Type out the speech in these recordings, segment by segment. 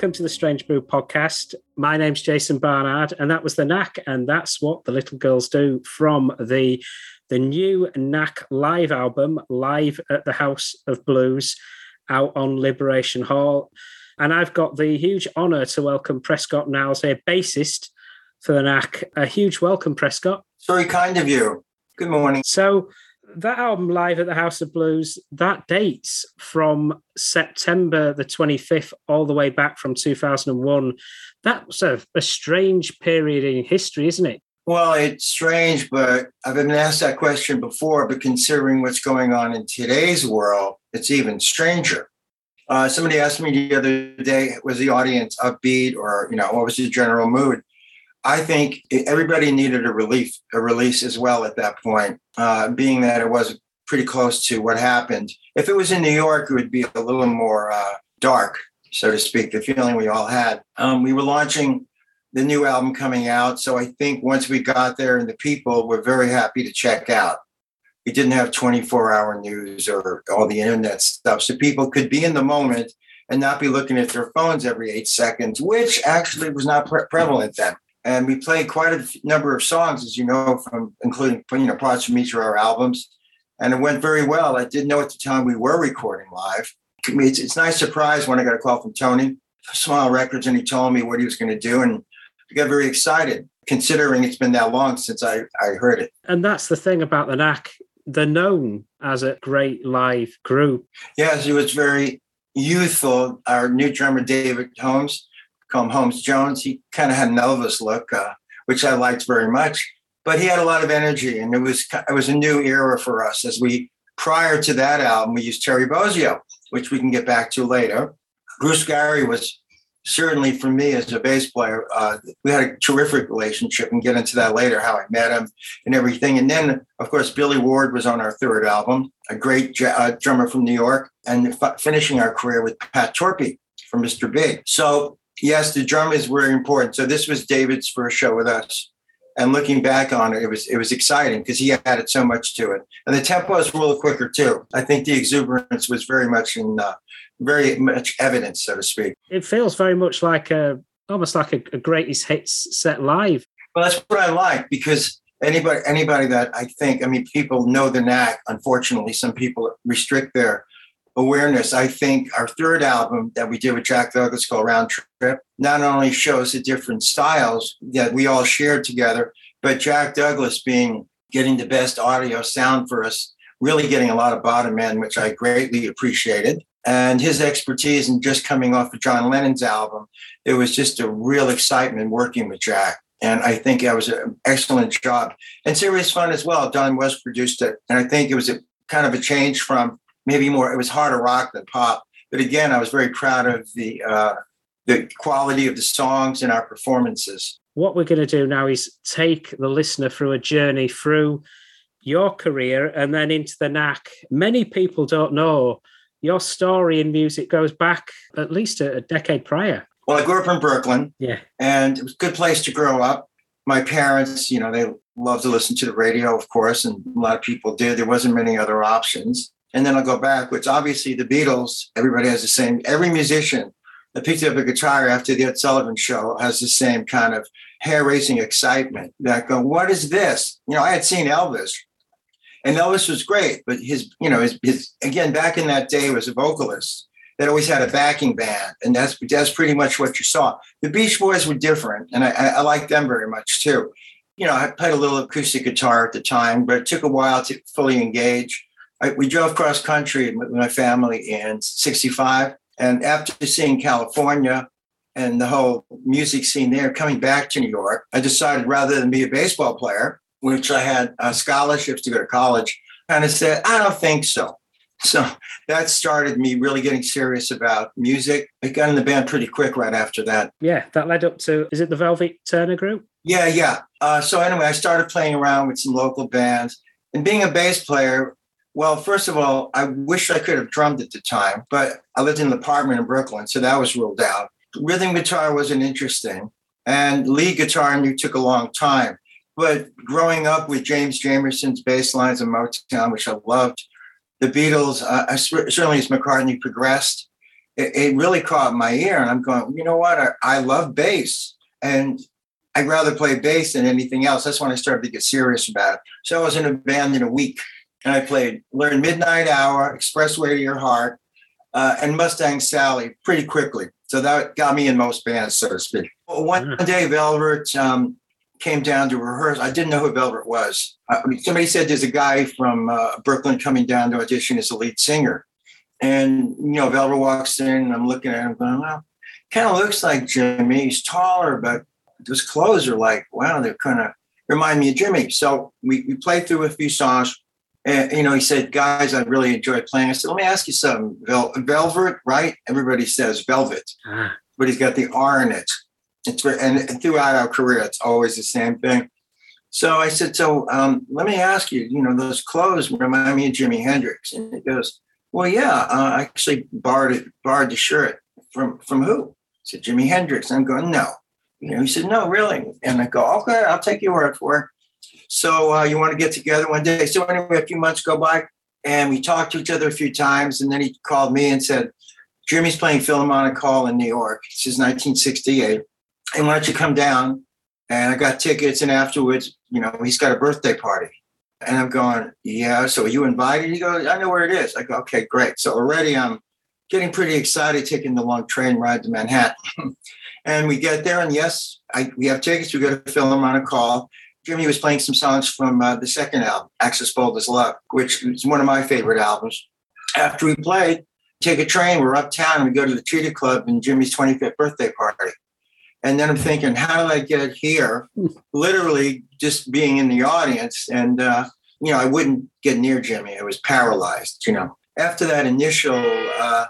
welcome to the Strange Brew podcast. My name's Jason Barnard, and that was the Knack, and that's what the little girls do from the the new Knack live album, live at the House of Blues, out on Liberation Hall. And I've got the huge honour to welcome Prescott Niles here, bassist for the Knack. A huge welcome, Prescott. It's very kind of you. Good morning. So that album live at the House of Blues that dates from September the 25th all the way back from 2001. That's a, a strange period in history, isn't it? Well, it's strange, but I've been asked that question before, but considering what's going on in today's world, it's even stranger. Uh, somebody asked me the other day, was the audience upbeat or, you know, what was the general mood? I think everybody needed a relief, a release as well at that point, uh, being that it was pretty close to what happened. If it was in New York, it would be a little more uh, dark, so to speak, the feeling we all had. Um, we were launching the new album coming out. So I think once we got there and the people were very happy to check out. We didn't have 24 hour news or all the internet stuff. So people could be in the moment and not be looking at their phones every eight seconds, which actually was not pre- prevalent then. And we played quite a number of songs, as you know, from including you know parts from each of our albums, and it went very well. I didn't know at the time we were recording live. It's, it's a nice surprise when I got a call from Tony, Smile Records, and he told me what he was going to do, and I got very excited, considering it's been that long since I, I heard it. And that's the thing about the Knack. They're known as a great live group. Yes, he was very youthful. Our new drummer, David Holmes, called Holmes Jones, he kind of had an Elvis look, uh, which I liked very much. But he had a lot of energy, and it was it was a new era for us. As we prior to that album, we used Terry Bozzio, which we can get back to later. Bruce Gary was certainly for me as a bass player, uh, we had a terrific relationship and get into that later, how I met him and everything. And then, of course, Billy Ward was on our third album, a great j- uh, drummer from New York, and f- finishing our career with Pat Torpey from Mr. Big. So, yes, the drum is very important. So, this was David's first show with us. And looking back on it, it was it was exciting because he added so much to it, and the tempo is a little quicker too. I think the exuberance was very much in uh, very much evidence, so to speak. It feels very much like a almost like a, a greatest hits set live. Well, that's what I like because anybody anybody that I think, I mean, people know the knack. Unfortunately, some people restrict their awareness. I think our third album that we did with Jack Douglas called Round Trip not only shows the different styles that we all shared together, but Jack Douglas being getting the best audio sound for us, really getting a lot of bottom end, which I greatly appreciated. And his expertise in just coming off of John Lennon's album, it was just a real excitement working with Jack. And I think that was an excellent job and serious fun as well. Don West produced it. And I think it was a kind of a change from maybe more, it was harder rock than pop. But again, I was very proud of the, uh, the quality of the songs and our performances. What we're going to do now is take the listener through a journey through your career and then into the knack. Many people don't know your story in music goes back at least a, a decade prior. Well, I grew up in Brooklyn. Yeah. And it was a good place to grow up. My parents, you know, they loved to listen to the radio, of course, and a lot of people did. There wasn't many other options. And then I'll go back, which obviously the Beatles, everybody has the same, every musician that picked up a guitar after the Ed Sullivan show has the same kind of hair raising excitement that go, what is this? You know, I had seen Elvis and Elvis was great, but his, you know, his, his again, back in that day was a vocalist that always had a backing band. And that's, that's pretty much what you saw. The Beach Boys were different. And I, I like them very much too. You know, I played a little acoustic guitar at the time, but it took a while to fully engage. I, we drove cross country with my family in 65. And after seeing California and the whole music scene there, coming back to New York, I decided rather than be a baseball player, which I had uh, scholarships to go to college, kind of said, I don't think so. So that started me really getting serious about music. I got in the band pretty quick right after that. Yeah, that led up to, is it the Velvet Turner group? Yeah, yeah. Uh, so anyway, I started playing around with some local bands. And being a bass player, well, first of all, I wish I could have drummed at the time, but I lived in an apartment in Brooklyn, so that was ruled out. Rhythm guitar wasn't interesting, and lead guitar I knew took a long time. But growing up with James Jamerson's bass lines in Motown, which I loved, the Beatles, uh, certainly as McCartney progressed, it, it, really caught my ear. And I'm going, you know what? I, I love bass. And I'd rather play bass than anything else. That's when I started to get serious about it. So I was in a band in a week and I played, learned Midnight Hour, Expressway to Your Heart, uh, and Mustang Sally pretty quickly. So that got me in most bands, so to speak. One day, Velvet um, came down to rehearse. I didn't know who Velvet was. I mean, somebody said there's a guy from uh, Brooklyn coming down to audition as a lead singer. And, you know, Velvet walks in and I'm looking at him going, well, kind of looks like Jimmy. He's taller, but his clothes are like, wow, they're kind of remind me of Jimmy. So we, we played through a few songs. And, you know, he said, guys, I really enjoyed playing. I said, let me ask you something. Vel- Velvet, right? Everybody says Velvet, Ah, but he's got the R in it. It's and throughout our career, it's always the same thing. So I said, so um, let me ask you, you know, those clothes remind me of Jimi Hendrix. And he goes, well, yeah, uh, I actually borrowed it, borrowed the shirt from from who? I said, Jimi Hendrix. And I'm going, no. You know, he said, no, really. And I go, okay, I'll take your word for it. So uh, you want to get together one day? So anyway, a few months go by, and we talked to each other a few times, and then he called me and said, Jimmy's playing Philharmonic Hall in New York. This is 1968. And why don't you come down? And I got tickets, and afterwards, you know, he's got a birthday party. And I'm going, yeah. So are you invited? He goes, I know where it is. I go, okay, great. So already I'm getting pretty excited taking the long train ride to Manhattan. and we get there, and yes, I, we have tickets. We go to Philharmonic Hall. Jimmy was playing some songs from uh, the second album, Axis Bold as Love, which is one of my favorite albums. After we played, take a train, we're uptown, we go to the Cheetah Club and Jimmy's 25th birthday party. And then I'm thinking, how did I get here? Literally just being in the audience. And, uh, you know, I wouldn't get near Jimmy. I was paralyzed, you know. After that initial uh,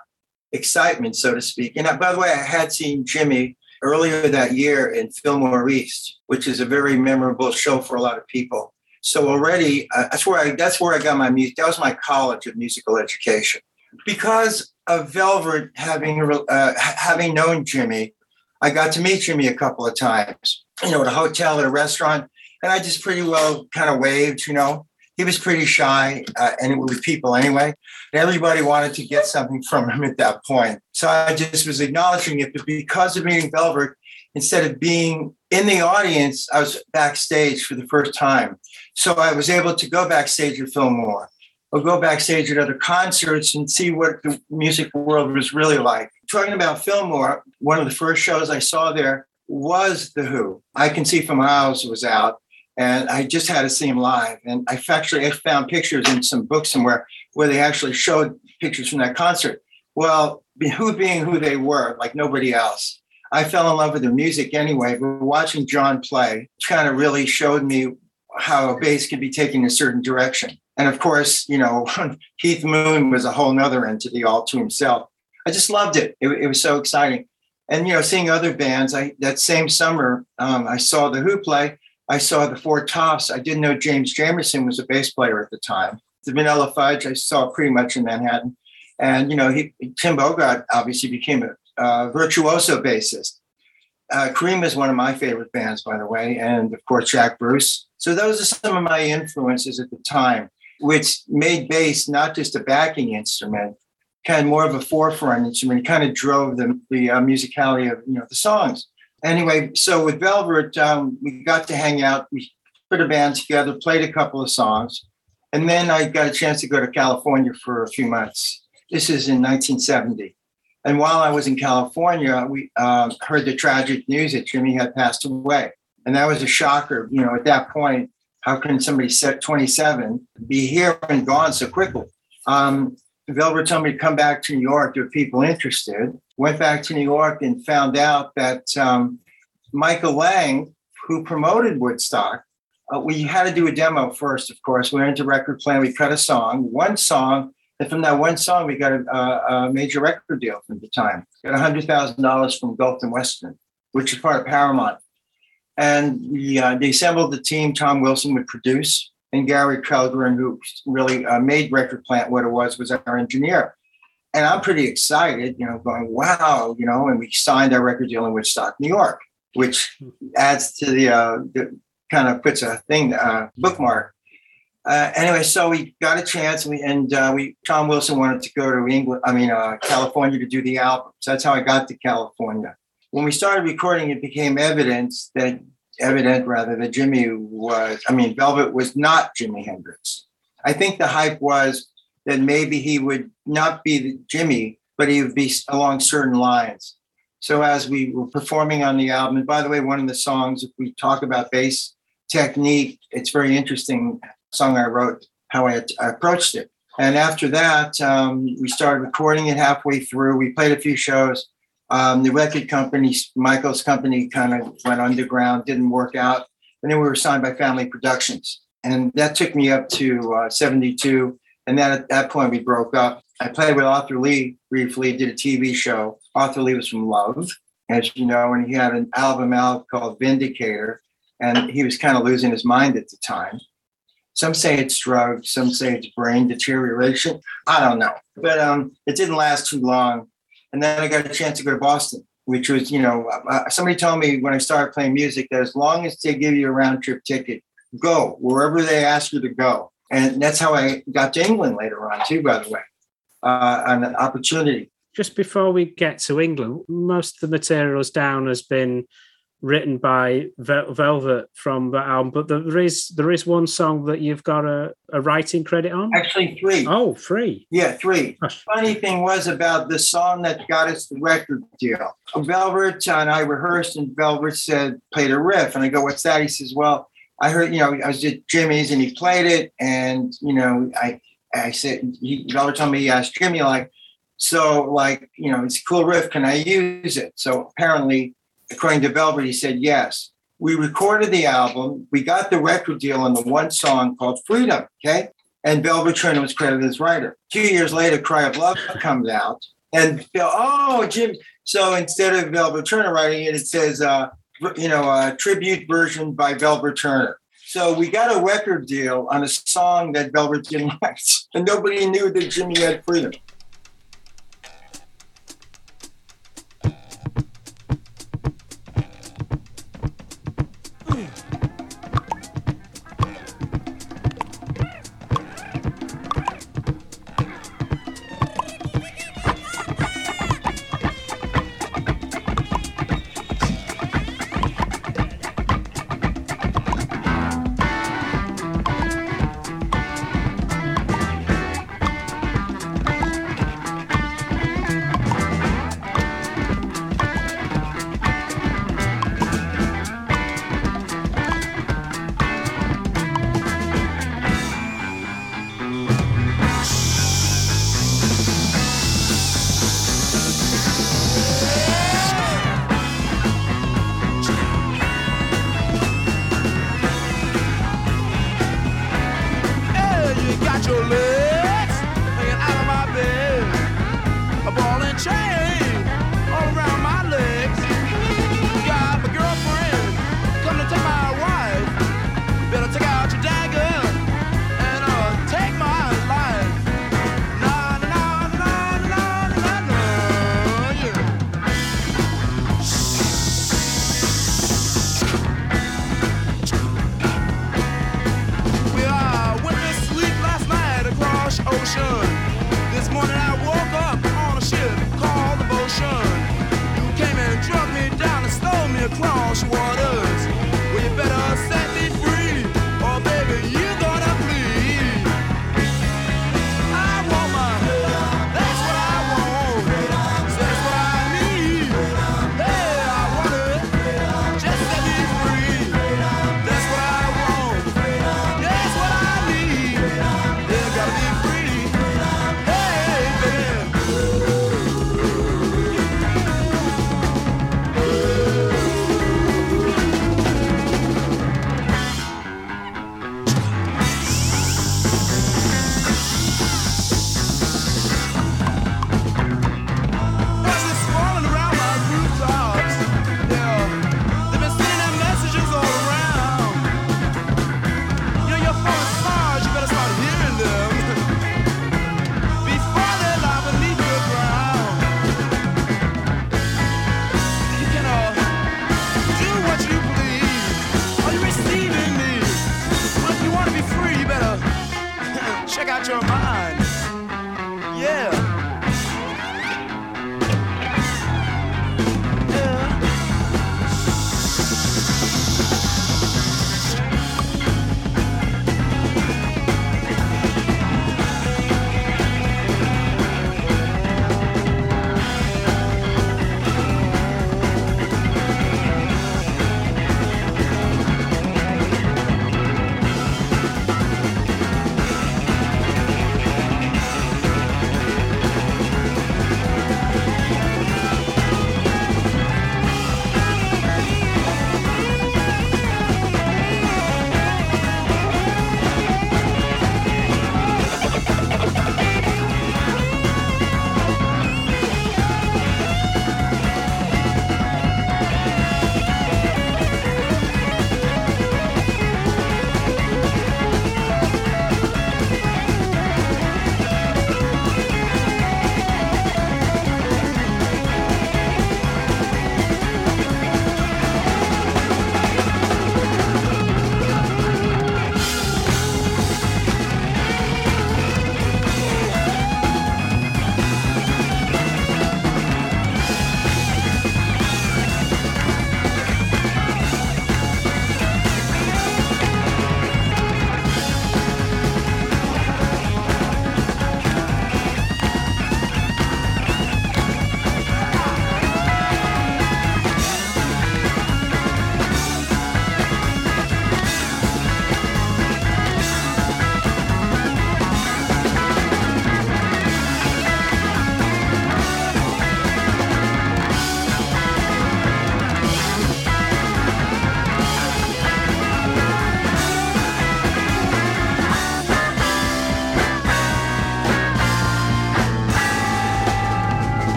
excitement, so to speak. And by the way, I had seen Jimmy earlier that year in Fillmore East, which is a very memorable show for a lot of people. So already, uh, that's where I that's where I got my music. That was my college of musical education. Because of Velvet having uh, having known Jimmy, I got to meet Jimmy a couple of times. You know, at a hotel, at a restaurant, and I just pretty well kind of waved. You know, he was pretty shy, uh, and with people anyway. Everybody wanted to get something from him at that point. So I just was acknowledging it. But because of meeting Velvet, instead of being in the audience, I was backstage for the first time. So I was able to go backstage at Fillmore or go backstage at other concerts and see what the music world was really like. Talking about Fillmore, one of the first shows I saw there was The Who. I Can See From Miles was out. And I just had to see him live. And I actually I found pictures in some books somewhere where they actually showed pictures from that concert. Well, who being who they were, like nobody else. I fell in love with their music anyway, but watching John play kind of really showed me how a bass could be taken a certain direction. And of course, you know, Keith Moon was a whole nother entity all to himself. I just loved it. It, it was so exciting. And, you know, seeing other bands, I that same summer, um, I saw The Who play. I saw the Four Tops. I didn't know James Jamerson was a bass player at the time. The Vanilla Fudge, I saw pretty much in Manhattan. And, you know, he, Tim Bogert obviously became a uh, virtuoso bassist. Uh, Cream is one of my favorite bands, by the way, and of course Jack Bruce. So those are some of my influences at the time, which made bass not just a backing instrument, kind of more of a forefront instrument. It kind of drove the, the uh, musicality of you know the songs. Anyway, so with Velvet, um, we got to hang out. We put a band together, played a couple of songs, and then I got a chance to go to California for a few months. This is in 1970. And while I was in California, we uh, heard the tragic news that Jimmy had passed away. And that was a shocker. You know, at that point, how can somebody set 27 be here and gone so quickly? Um, Velvet told me to come back to New York. There were people interested. Went back to New York and found out that um, Michael Lang, who promoted Woodstock, uh, we had to do a demo first, of course. We went into Record Plant. We cut a song, one song and from that one song, we got a, a major record deal from the time. Got $100,000 from Gulf and Western, which is part of Paramount. And we, uh, they assembled the team. Tom Wilson would produce, and Gary Kellgren, who really uh, made Record Plant what it was, was our engineer. And I'm pretty excited, you know, going, wow, you know, and we signed our record deal in Woodstock, New York, which adds to the, uh, the kind of puts a thing, uh, bookmark uh, anyway, so we got a chance, and we and uh, we Tom Wilson wanted to go to England, I mean uh, California, to do the album. So that's how I got to California. When we started recording, it became evident that evident rather that Jimmy was, I mean, Velvet was not Jimi Hendrix. I think the hype was that maybe he would not be Jimmy, but he would be along certain lines. So as we were performing on the album, and by the way, one of the songs, if we talk about bass technique, it's very interesting song I wrote, how I, I approached it. And after that, um, we started recording it halfway through. We played a few shows. Um, the record company, Michael's company, kind of went underground, didn't work out. And then we were signed by Family Productions. And that took me up to uh, 72. And then at that point, we broke up. I played with Arthur Lee briefly, did a TV show. Arthur Lee was from Love, as you know, and he had an album out called Vindicator. And he was kind of losing his mind at the time. Some say it's drugs, some say it's brain deterioration. I don't know. But um, it didn't last too long. And then I got a chance to go to Boston, which was, you know, somebody told me when I started playing music that as long as they give you a round trip ticket, go wherever they ask you to go. And that's how I got to England later on, too, by the way, uh, an opportunity. Just before we get to England, most of the materials down has been written by Velvet from the album, but there is there is one song that you've got a, a writing credit on. Actually, three. Oh, three. Yeah, three. Funny thing was about the song that got us the record deal. Velvet and I rehearsed, and Velvet said played a riff, and I go, "What's that?" He says, "Well, I heard you know I was at Jimmy's and he played it, and you know I I said he Velvet told me he asked Jimmy like." So, like, you know, it's a cool riff. Can I use it? So apparently, according to Velvet, he said yes. We recorded the album. We got the record deal on the one song called Freedom. Okay. And Velvet Turner was credited as writer. Two years later, Cry of Love comes out. And oh, Jim. So instead of Velvet Turner writing it, it says, uh, you know, a tribute version by Velvet Turner. So we got a record deal on a song that Velvet didn't write, and nobody knew that Jimmy had freedom.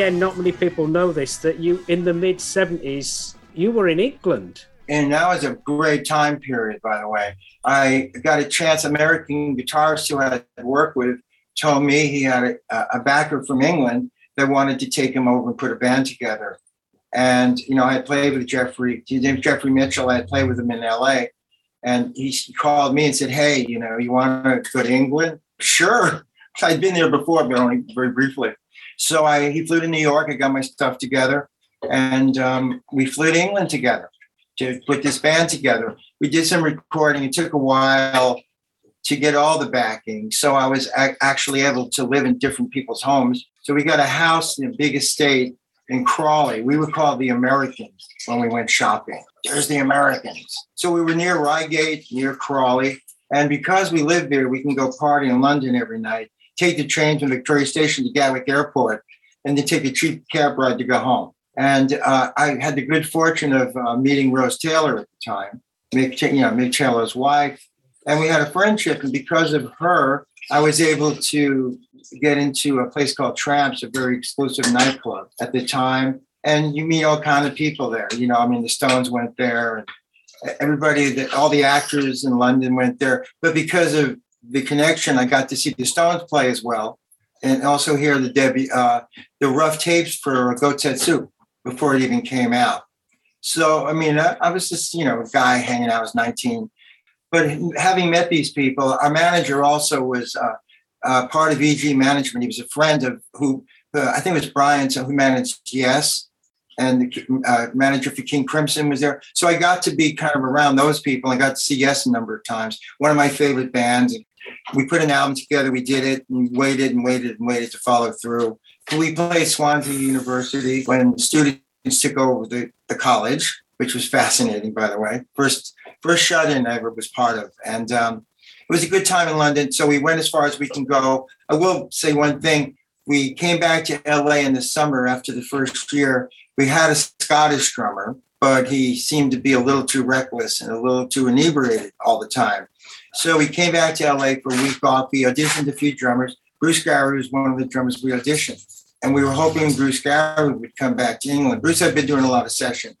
Again, not many people know this that you, in the mid 70s, you were in England. And that was a great time period, by the way. I got a chance, American guitarist who I worked with told me he had a, a backer from England that wanted to take him over and put a band together. And, you know, I had played with Jeffrey, his name's Jeffrey Mitchell. I had played with him in LA. And he called me and said, Hey, you know, you want to go to England? Sure. I'd been there before, but only very briefly. So I he flew to New York. I got my stuff together, and um, we flew to England together to put this band together. We did some recording. It took a while to get all the backing, so I was ac- actually able to live in different people's homes. So we got a house in a big estate in Crawley. We were called the Americans when we went shopping. There's the Americans. So we were near Reigate, near Crawley. And because we lived there, we can go party in London every night, take the train from Victoria Station to Gatwick Airport, and then take a cheap cab ride to go home. And uh, I had the good fortune of uh, meeting Rose Taylor at the time, Mick, you know, Mick Taylor's wife. And we had a friendship. And because of her, I was able to get into a place called Tramps, a very exclusive nightclub at the time. And you meet all kind of people there. You know, I mean, the Stones went there, and everybody, that all the actors in London went there. But because of the connection, I got to see the Stones play as well, and also hear the Debbie, uh, the rough tapes for Soup before it even came out. So, I mean, I, I was just, you know, a guy hanging out. I was 19. But having met these people, our manager also was uh, uh, part of EG management. He was a friend of who, uh, I think it was Brian, so who managed Yes. And the uh, manager for King Crimson was there. So I got to be kind of around those people. I got to see Yes a number of times. One of my favorite bands. We put an album together. We did it and waited and waited and waited to follow through. We played Swansea University when students took over the, the college, which was fascinating, by the way. First, first shut in I ever was part of. And um, it was a good time in London. So we went as far as we can go. I will say one thing. We came back to LA in the summer after the first year. We had a Scottish drummer, but he seemed to be a little too reckless and a little too inebriated all the time. So we came back to LA for a week off. We auditioned a few drummers. Bruce Gary was one of the drummers we auditioned. And we were hoping Bruce Gary would come back to England. Bruce had been doing a lot of sessions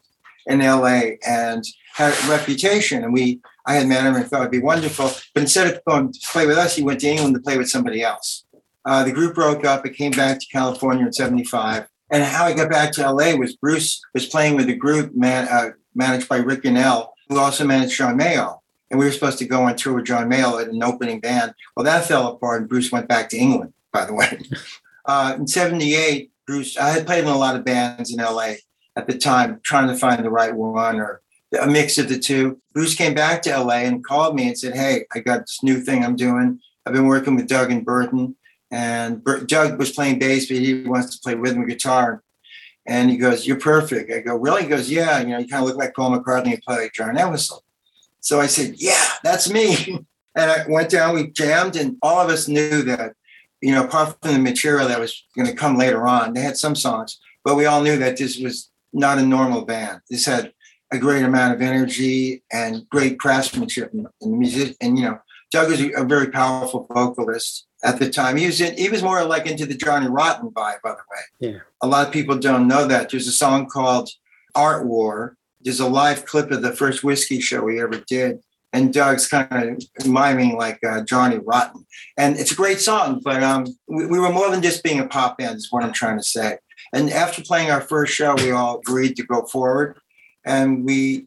in LA and had a reputation. And we, I had met him and thought it'd be wonderful. But instead of going to play with us, he went to England to play with somebody else. Uh, the group broke up. It came back to California in '75. And how I got back to LA was Bruce was playing with a group man, uh, managed by Rick Gunnell, who also managed John Mayall. And we were supposed to go on tour with John Mayall at an opening band. Well, that fell apart, and Bruce went back to England. By the way, uh, in '78, Bruce, I had played in a lot of bands in LA at the time, trying to find the right one or a mix of the two. Bruce came back to LA and called me and said, Hey, I got this new thing I'm doing. I've been working with Doug and Berton. And Bur- Doug was playing bass, but he wants to play rhythm guitar. And he goes, You're perfect. I go, Really? He goes, Yeah, you know, you kind of look like Paul McCartney and play like John Ellison. So I said, Yeah, that's me. And I went down, we jammed, and all of us knew that, you know, apart from the material that was going to come later on, they had some songs, but we all knew that this was not a normal band. This had a great amount of energy and great craftsmanship in, in music. And you know, Doug was a, a very powerful vocalist at the time. He was in, he was more like into the Johnny Rotten vibe, by the way. Yeah. A lot of people don't know that. There's a song called Art War. There's a live clip of the first whiskey show we ever did. And Doug's kind of miming like uh, Johnny Rotten. And it's a great song, but um, we, we were more than just being a pop band, is what I'm trying to say. And after playing our first show, we all agreed to go forward. And we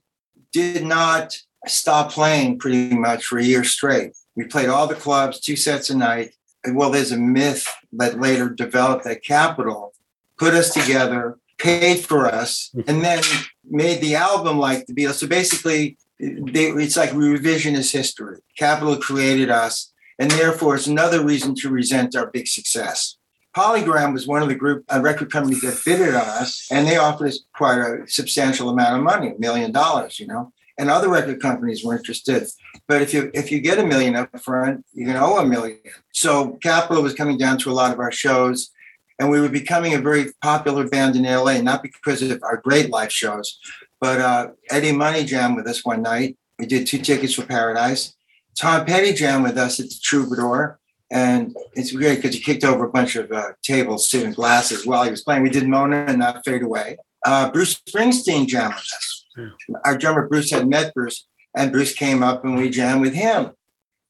did not stop playing pretty much for a year straight. We played all the clubs, two sets a night. Well, there's a myth that later developed that Capitol put us together, paid for us, and then made the album like the Beatles. So basically, they, it's like revisionist history. Capitol created us, and therefore it's another reason to resent our big success. Polygram was one of the group uh, record companies that bidded on us, and they offered us quite a substantial amount of money, a million dollars, you know. And other record companies were interested. But if you if you get a million up front, you can owe a million. So Capitol was coming down to a lot of our shows, and we were becoming a very popular band in LA, not because of our great live shows, but uh, Eddie Money jammed with us one night. We did two tickets for Paradise. Tom Petty jammed with us at the Troubadour. And it's great because he kicked over a bunch of uh, tables too and glasses while he was playing. We did Mona and Not Fade Away. Uh, Bruce Springsteen jammed with us. Our drummer Bruce had met Bruce, and Bruce came up and we jammed with him,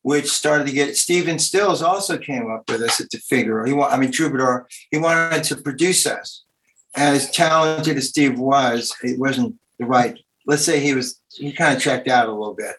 which started to get. Stephen Stills also came up with us at the Figaro. He, I mean Troubadour. He wanted to produce us, as talented as Steve was, it wasn't the right. Let's say he was. He kind of checked out a little bit.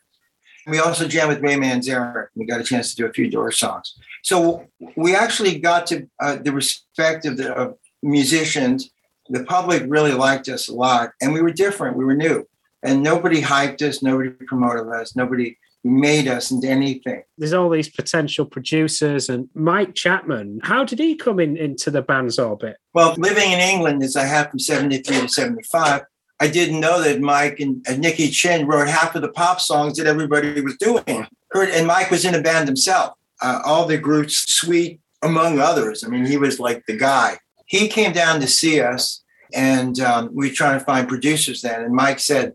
We also jammed with Ray Manzarek. We got a chance to do a few Door songs. So we actually got to uh, the respect of the of musicians. The public really liked us a lot, and we were different. We were new, and nobody hyped us. Nobody promoted us. Nobody made us into anything. There's all these potential producers and Mike Chapman. How did he come in into the band's orbit? Well, living in England as I have from 73 to 75, I didn't know that Mike and, and Nicky Chinn wrote half of the pop songs that everybody was doing. And Mike was in a band himself. Uh, all the groups, Sweet, among others. I mean, he was like the guy. He came down to see us, and um, we were trying to find producers then. And Mike said,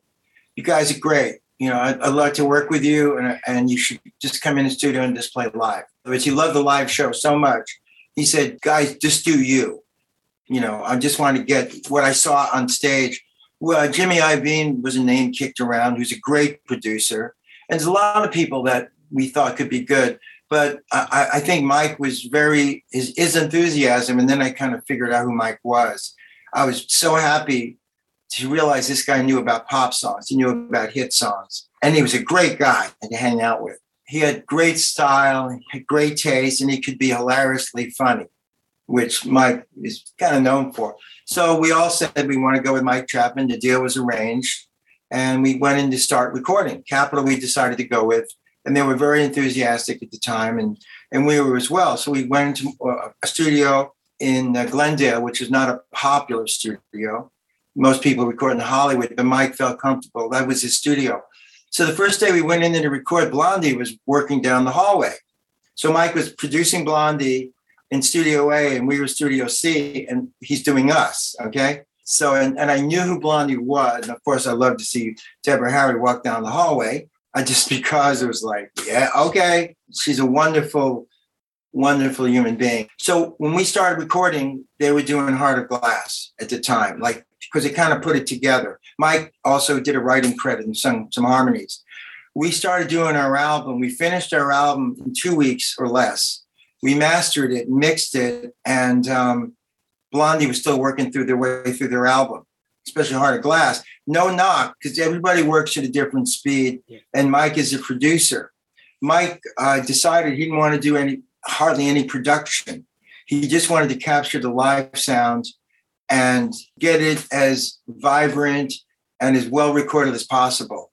"You guys are great. You know, I'd, I'd like to work with you, and, and you should just come in the studio and just play live." But he loved the live show so much. He said, "Guys, just do you. You know, I just want to get what I saw on stage." Well, Jimmy Iovine was a name kicked around, who's a great producer. And there's a lot of people that we thought could be good. But I, I think Mike was very, his, his enthusiasm. And then I kind of figured out who Mike was. I was so happy to realize this guy knew about pop songs, he knew about hit songs. And he was a great guy to hang out with. He had great style, he had great taste, and he could be hilariously funny, which Mike is kind of known for. So we all said we want to go with Mike Chapman. The deal was arranged, and we went in to start recording. Capitol, we decided to go with, and they were very enthusiastic at the time, and and we were as well. So we went into uh, a studio in uh, Glendale, which is not a popular studio. Most people record in Hollywood, but Mike felt comfortable. That was his studio. So the first day we went in there to record, Blondie was working down the hallway. So Mike was producing Blondie in Studio A and we were Studio C, and he's doing us. Okay. So, and, and I knew who Blondie was. And of course, I love to see Deborah Harry walk down the hallway. I just because it was like, yeah, okay. She's a wonderful, wonderful human being. So when we started recording, they were doing Heart of Glass at the time, like because it kind of put it together. Mike also did a writing credit and sung some harmonies. We started doing our album. We finished our album in two weeks or less we mastered it, mixed it, and um, Blondie was still working through their way through their album, especially Heart of Glass. No knock, because everybody works at a different speed, Yeah. and Mike is a producer. Mike uh, decided he didn't want to do any hardly any production. He just wanted to capture the live sound and get it as vibrant and as well recorded as possible.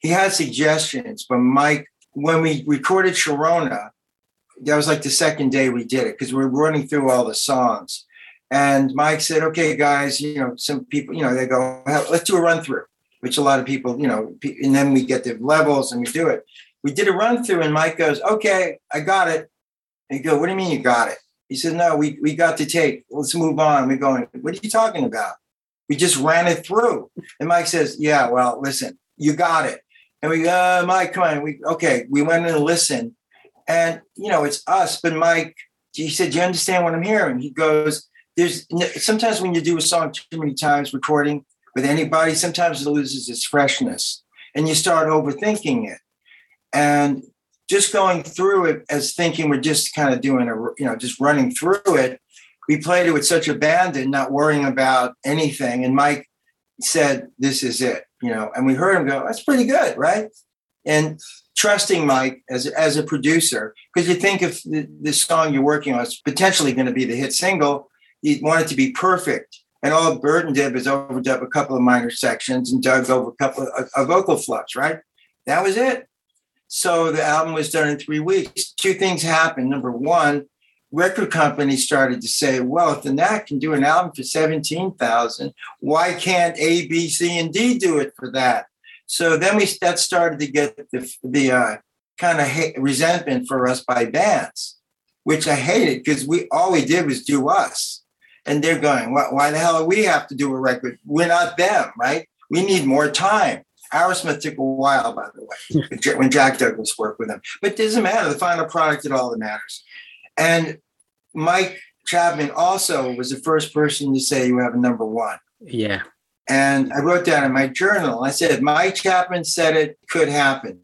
He had suggestions, but Mike, when we recorded Sharona, that was like the second day we did it because we were running through all the songs. And Mike said, okay, guys, you know, some people, you know, they go, let's do a run through, which a lot of people, you know, and then we get the levels and we do it. We did a run through and Mike goes, okay, I got it. And you go, what do you mean you got it? He said, no, we, we got the tape. Let's move on. We're going, what are you talking about? We just ran it through. And Mike says, yeah, well, listen, you got it. And we, uh, Mike, come on. We, okay. We went in and listened. And, you know, it's us, but Mike, he said, do you understand what I'm hearing? He goes, there's sometimes when you do a song too many times recording with anybody, sometimes it loses its freshness and you start overthinking it. And just going through it as thinking we're just kind of doing a, you know, just running through it. We played it with such abandon, not worrying about anything. And Mike said, this is it, you know, and we heard him go, that's pretty good, right? And trusting Mike as, as a producer, because you think if the, the song you're working on is potentially going to be the hit single, you want it to be perfect. And all Berton did was overdub a couple of minor sections and dug over a couple of, of vocal flubs, right? That was it. So the album was done in three weeks. Two things happened. Number one, record companies started to say, well, if the Knack can do an album for 17,000, why can't A, B, C, and D do it for that? So then we that started to get the, the uh, kind of resentment for us by bands, which I hated because we all we did was do us. And they're going, why, why the hell do we have to do a record? We're not them, right? We need more time. Aerosmith took a while, by the way, when Jack Douglas worked with them. But it doesn't matter. The final product is all that matters. And Mike Chapman also was the first person to say you have a number one. Yeah. And I wrote down in my journal, I said, Mike Chapman said it could happen.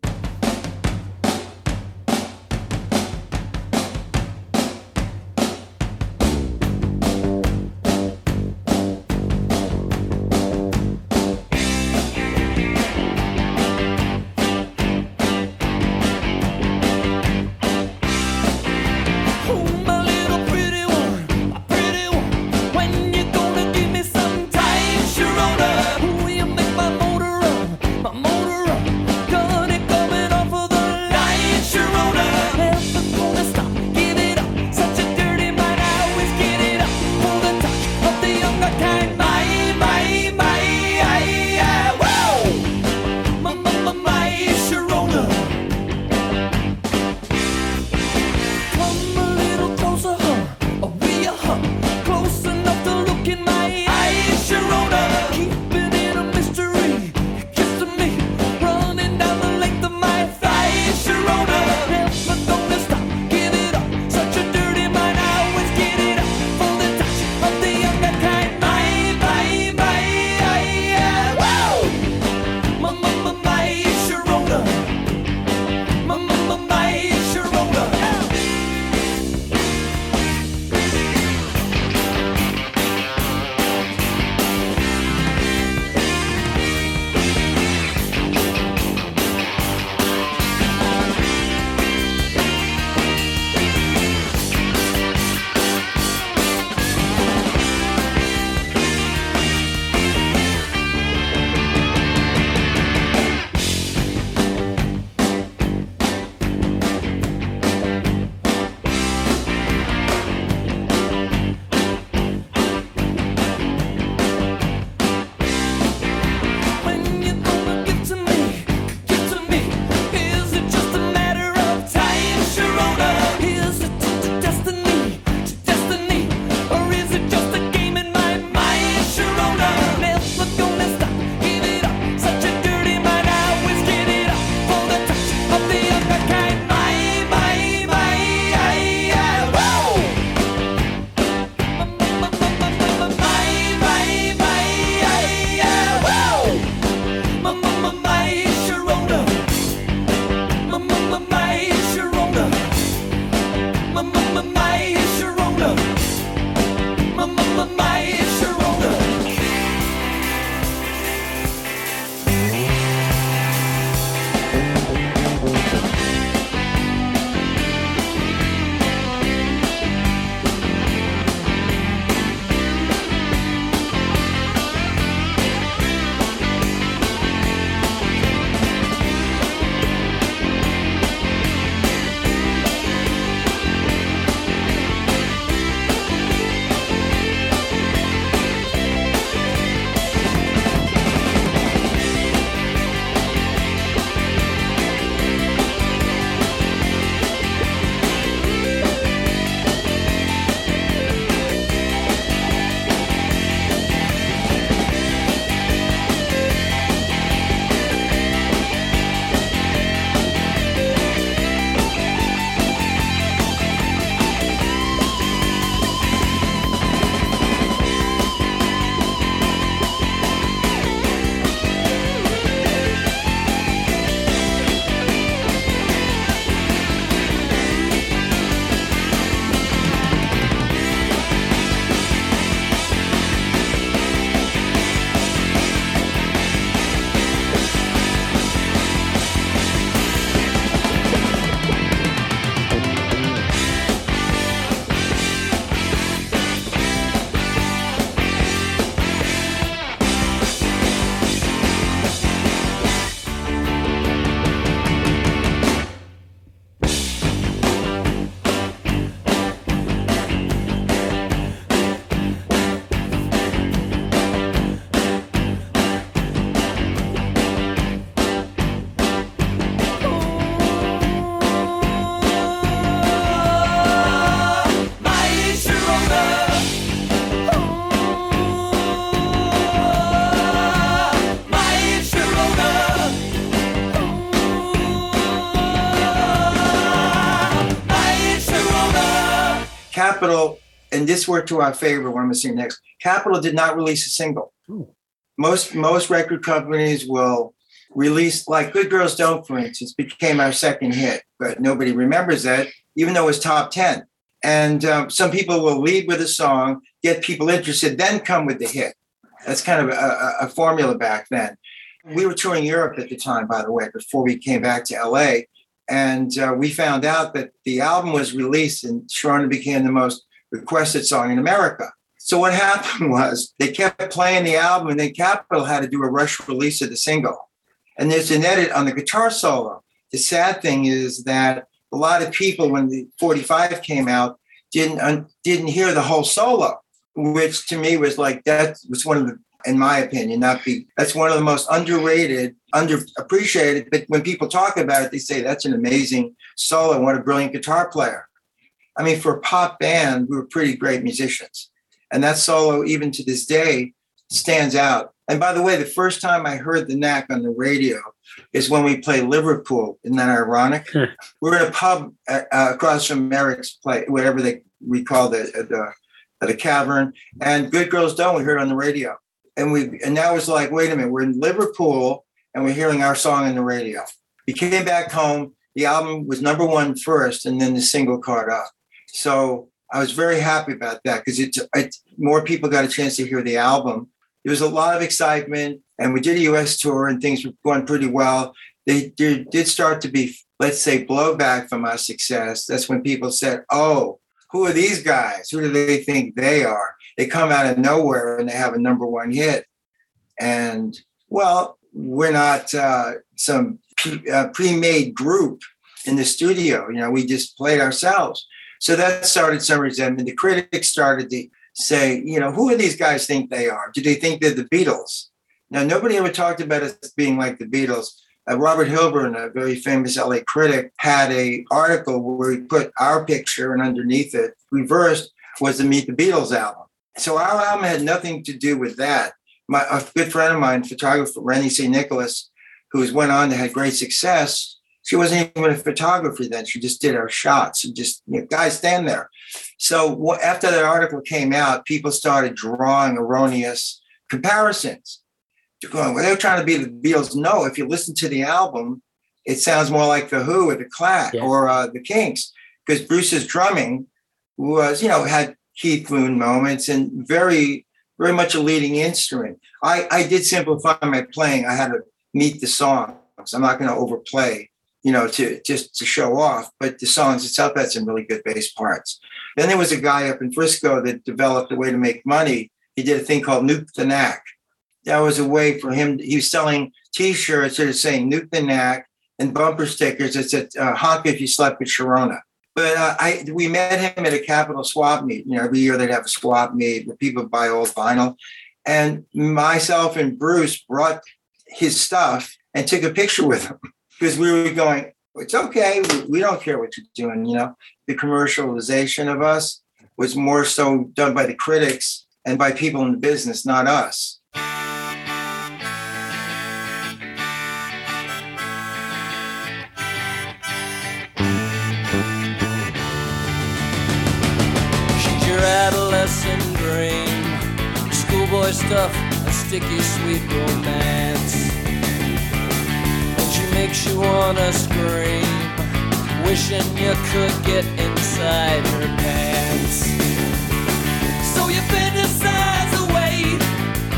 And this worked to our favor. What I'm going to say next. Capitol did not release a single. Ooh. Most most record companies will release, like Good Girls Don't, for instance, became our second hit, but nobody remembers that, even though it was top ten. And um, some people will lead with a song, get people interested, then come with the hit. That's kind of a, a, a formula back then. We were touring Europe at the time, by the way, before we came back to LA. And uh, we found out that the album was released and Sharona became the most requested song in America. So what happened was they kept playing the album and then Capitol had to do a rush release of the single. And there's an edit on the guitar solo. The sad thing is that a lot of people, when the 45 came out, didn't un- didn't hear the whole solo, which to me was like that was one of the, in my opinion, not be that's one of the most underrated, underappreciated. But when people talk about it, they say that's an amazing solo. What a brilliant guitar player. I mean, for a pop band, we were pretty great musicians, and that solo, even to this day, stands out. And by the way, the first time I heard the knack on the radio is when we played Liverpool. Isn't that ironic? Hmm. We're in a pub uh, uh, across from Eric's place, whatever they we call the the, the cavern, and Good Girls Don't. We heard on the radio, and we and now it's like, wait a minute, we're in Liverpool and we're hearing our song on the radio. We came back home. The album was number one first, and then the single caught up. So I was very happy about that because it, it more people got a chance to hear the album. There was a lot of excitement, and we did a U.S. tour, and things were going pretty well. They did, did start to be, let's say, blowback from our success. That's when people said, "Oh, who are these guys? Who do they think they are?" They come out of nowhere and they have a number one hit, and well, we're not uh, some pre- uh, pre-made group in the studio. You know, we just played ourselves. So that started some resentment. The critics started to say, you know, who do these guys think they are? Do they think they're the Beatles? Now, nobody ever talked about us being like the Beatles. Uh, Robert Hilburn, a very famous LA critic, had a article where he put our picture and underneath it, reversed, was the Meet the Beatles album. So our album had nothing to do with that. My a good friend of mine, photographer Rennie C. Nicholas, who went on to have great success, she wasn't even a photographer then. She just did our shots and just, you know, guys, stand there. So after that article came out, people started drawing erroneous comparisons. They're going, well, they're trying to be the Beatles. No, if you listen to the album, it sounds more like the Who or the Clash Yeah. or uh, the Kinks, because Bruce's drumming was, you know, had Keith Moon moments and very, very much a leading instrument. I, I did simplify my playing. I had to meet the songs. I'm not going to overplay, you know, to just to show off. But the songs itself had some really good bass parts. Then there was a guy up in Frisco that developed a way to make money. He did a thing called Nuke the Knack. That was a way for him. He was selling T-shirts that are saying Nuke the Knack and bumper stickers that said uh, "Honk if you slept with Sharona." But uh, I we met him at a Capitol swap meet. You know, every year they'd have a swap meet where people buy old vinyl. And myself and Bruce brought his stuff and took a picture with him because we were going, it's okay. We, don't care what you're doing. You know, the commercialization of us was more so done by the critics and by people in the business, not us. Adolescent dream. Schoolboy stuff, a sticky sweet romance. Makes you wanna scream, wishing you could get inside her pants. So you fantasize away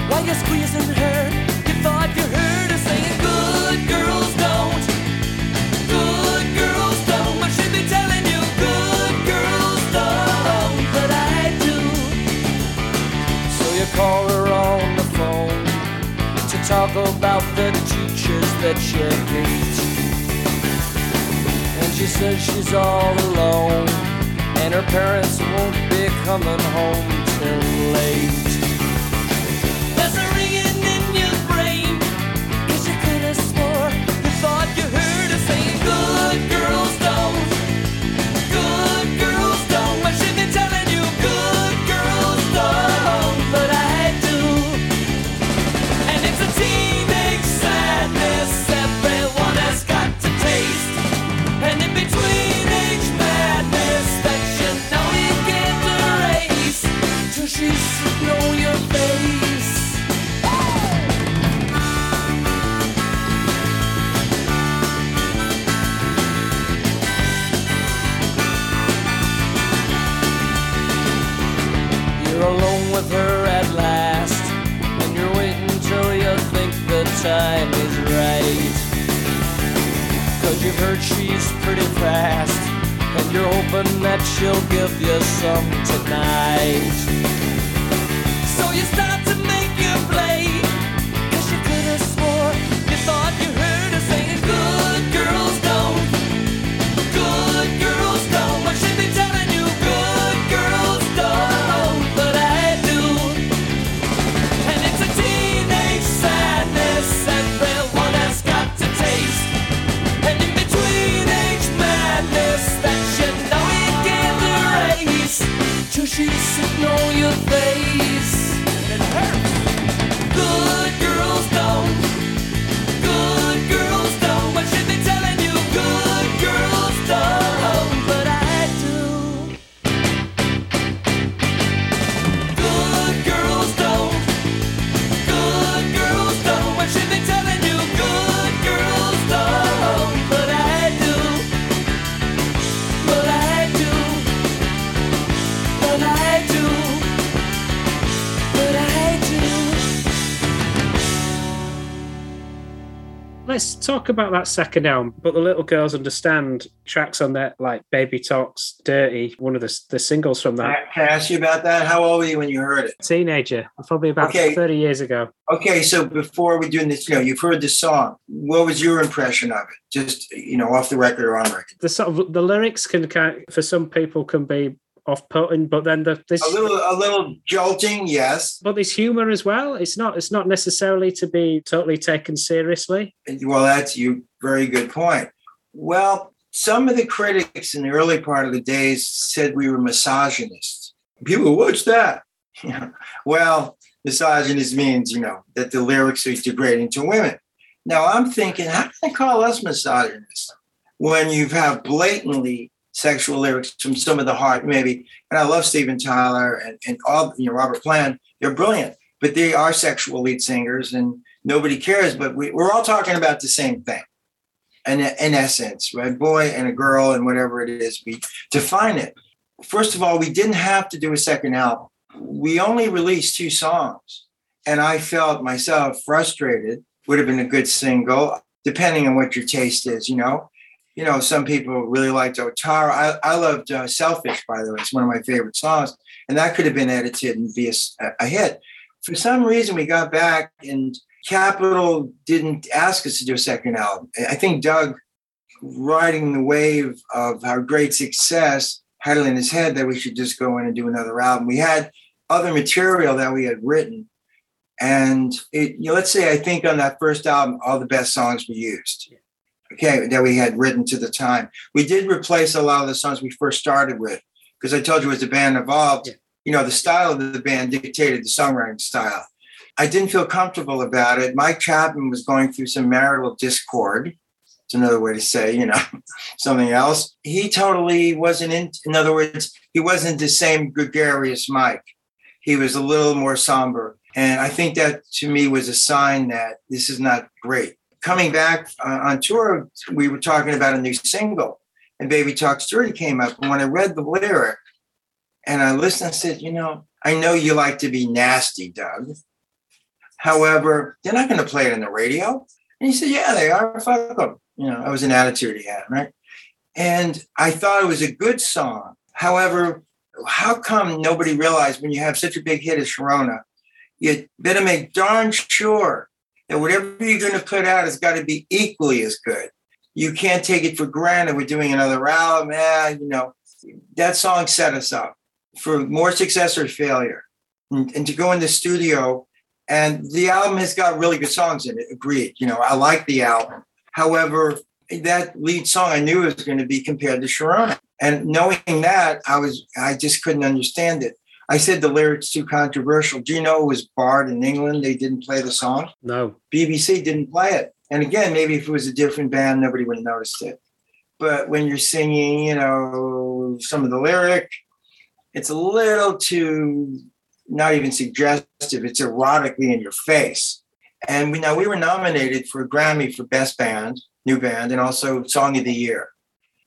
while you're squeezing her. You thought you heard that you hate. And she says she's all alone. And her parents won't be coming home till late. Heard she's pretty fast, and you're hoping that she'll give you some tonight. So you start she's sitting talk about that second album. But the little girls understand tracks on that, like Baby Talks, Dirty, one of the, the singles from that. Can I ask you about that? How old were you when you heard it? Teenager, probably about Okay. 30 years ago. Okay, so before we do this, you know, you've heard the song. What was your impression of it? Just you know, off the record or on record? The sort of the lyrics can kind for some people can be off-putting, but then the, this A little, a little jolting, yes. but there's humor as well. It's not it's not necessarily to be totally taken seriously. Well, that's you. Very good point. Well, some of the critics in the early part of the days said we were misogynists. People, what's that? Well, misogynist means, you know, that the lyrics are degrading to women. Now I'm thinking, how can they call us misogynists when you have blatantly sexual lyrics from some of the heart, maybe? And I love Steven Tyler and, and all, you know, Robert Plant. They're brilliant, but they are sexual lead singers and nobody cares. But we, we're all talking about the same thing. And in essence, right? Boy and a girl and whatever it is, we define it. First of all, we didn't have to do a second album. We only released two songs. And I felt myself frustrated. Would have been a good single, depending on what your taste is, you know. You know, some people really liked Otara. I, I loved uh, Selfish, by the way. It's one of my favorite songs. And that could have been edited and be a hit. For some reason, we got back and Capitol didn't ask us to do a second album. I think Doug, riding the wave of our great success, had it in his head that we should just go in and do another album. We had other material that we had written. And it, you know, let's say I think on that first album, all the best songs were used. Okay, that we had written to the time. We did replace a lot of the songs we first started with because I told you as the band evolved, Yeah. you know, the style of the band dictated the songwriting style. I didn't feel comfortable about it. Mike Chapman was going through some marital discord. It's another way to say, you know, something else. He totally wasn't in, in other words, he wasn't the same gregarious Mike. He was a little more somber. And I think that to me was a sign that this is not great. Coming back uh, on tour, we were talking about a new single, and Baby Talks Dirty came up. And when I read the lyric and I listened, I said, You know, I know you like to be nasty, Doug. However, they're not going to play it on the radio. And he said, Yeah, they are. Fuck them. You know, that was an attitude he had, right? And I thought it was a good song. However, how come nobody realized when you have such a big hit as Sharona, you better make darn sure that whatever you're going to put out has got to be equally as good. You can't take it for granted. We're doing another album. Yeah, you know, that song set us up for more success or failure. And, and to go in the studio, and the album has got really good songs in it. Agreed. You know, I like the album. However, that lead song I knew was going to be compared to Sharona. And knowing that, I was I just couldn't understand it. I said the lyrics too controversial. Do you know it was barred in England? They didn't play the song. No. BBC didn't play it. And again, maybe if it was a different band, nobody would have noticed it. But when you're singing, you know, some of the lyric, it's a little too not even suggestive. It's erotically in your face. And we now we were nominated for a Grammy for Best Band, New Band, and also Song of the Year.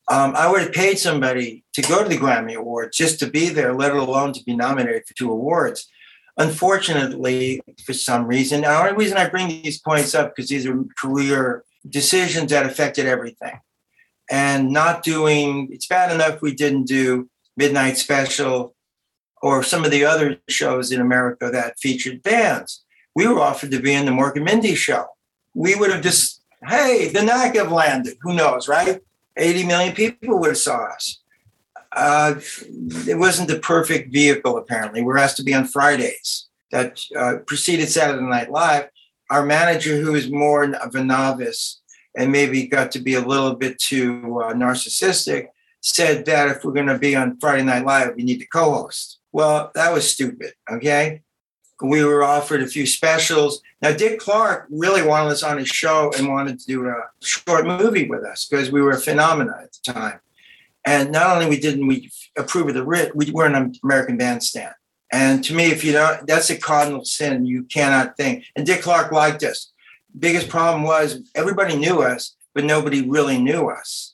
Um, I would have paid somebody to go to the Grammy Awards just to be there, let alone to be nominated for two awards. Unfortunately, for some reason, the only reason I bring these points up because these are career decisions that affected everything. and not doing. It's bad enough we didn't do Midnight Special or some of the other shows in America that featured bands. We were offered to be in the Mork and Mindy show. We would have just, hey, the knack have landed. Who knows, right? 80 million people would have saw us. Uh, it wasn't the perfect vehicle, apparently. We're asked to be on Fridays. That uh, preceded Saturday Night Live. Our manager, who is more of a novice and maybe got to be a little bit too uh, narcissistic, said that if we're going to be on Friday Night Live, we need to co host. Well, that was stupid. Okay. We were offered a few specials. Now, Dick Clark really wanted us on his show and wanted to do a short movie with us because we were a phenomenon at the time. And not only we didn't we approve of the writ, we were an American Bandstand. And to me, if you don't, that's a cardinal sin. You cannot think. And Dick Clark liked us. Biggest problem was everybody knew us, but nobody really knew us.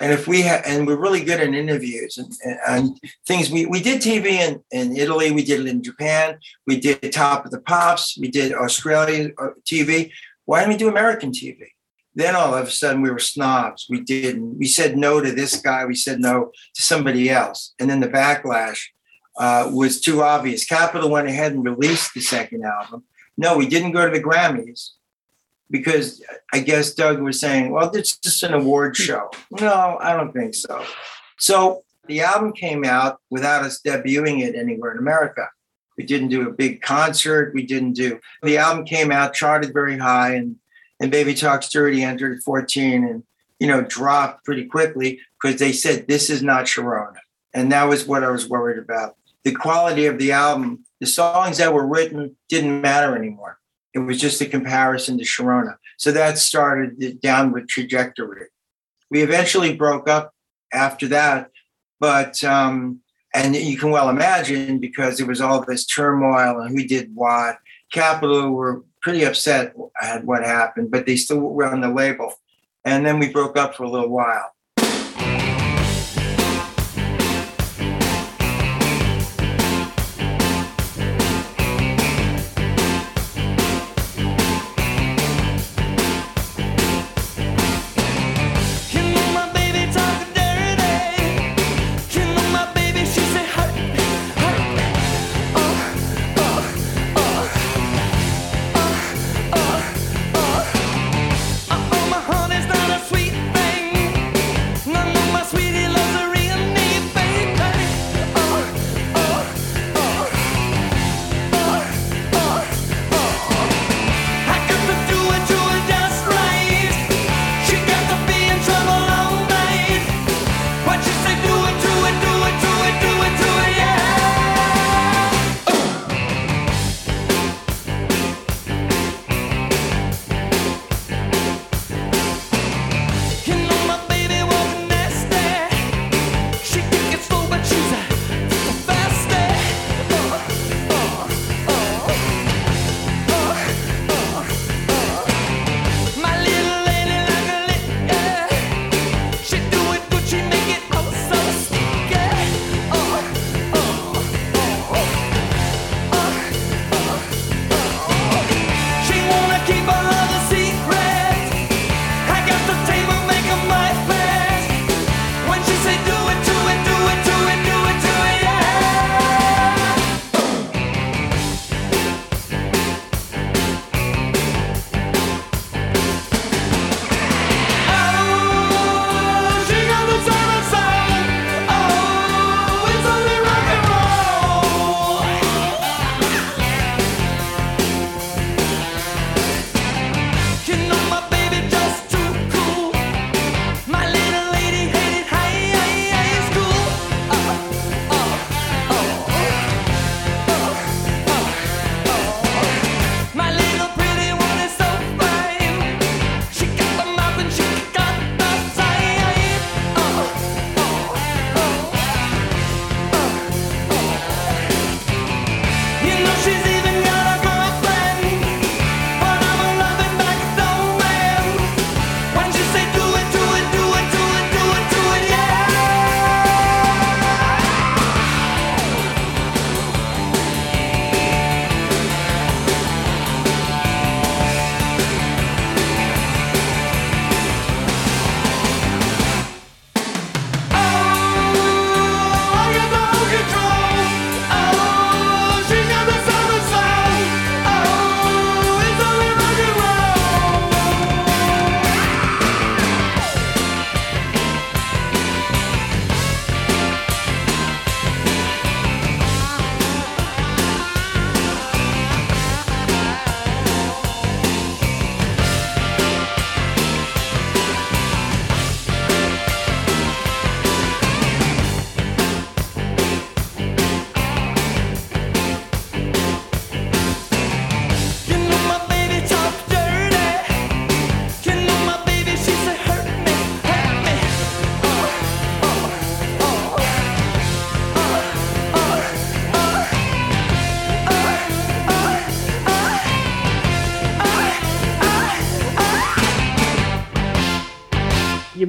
And if we had, and we're really good in interviews and, and, and things. We we did TV in, in Italy, we did it in Japan, we did Top of the Pops, we did Australian uh, TV. Why didn't we do American TV? Then all of a sudden we were snobs. We didn't. We said no to this guy. We said no to somebody else. And then the backlash uh, was too obvious. Capitol went ahead and released the second album. No, we didn't go to the Grammys because I guess Doug was saying, well, it's just an award hmm. show. No, I don't think so. So the album came out without us debuting it anywhere in America. We didn't do a big concert. We didn't do the album came out, charted very high, and and Baby Talks Dirty entered 14 and you know dropped pretty quickly because they said this is not Sharona. And that was what I was worried about. The quality of the album, the songs that were written didn't matter anymore. It was just a comparison to Sharona. So that started the downward trajectory. We eventually broke up after that, but um, and you can well imagine because there was all this turmoil and who did what. Capitol were pretty upset at what happened, but they still were on the label. And then we broke up for a little while.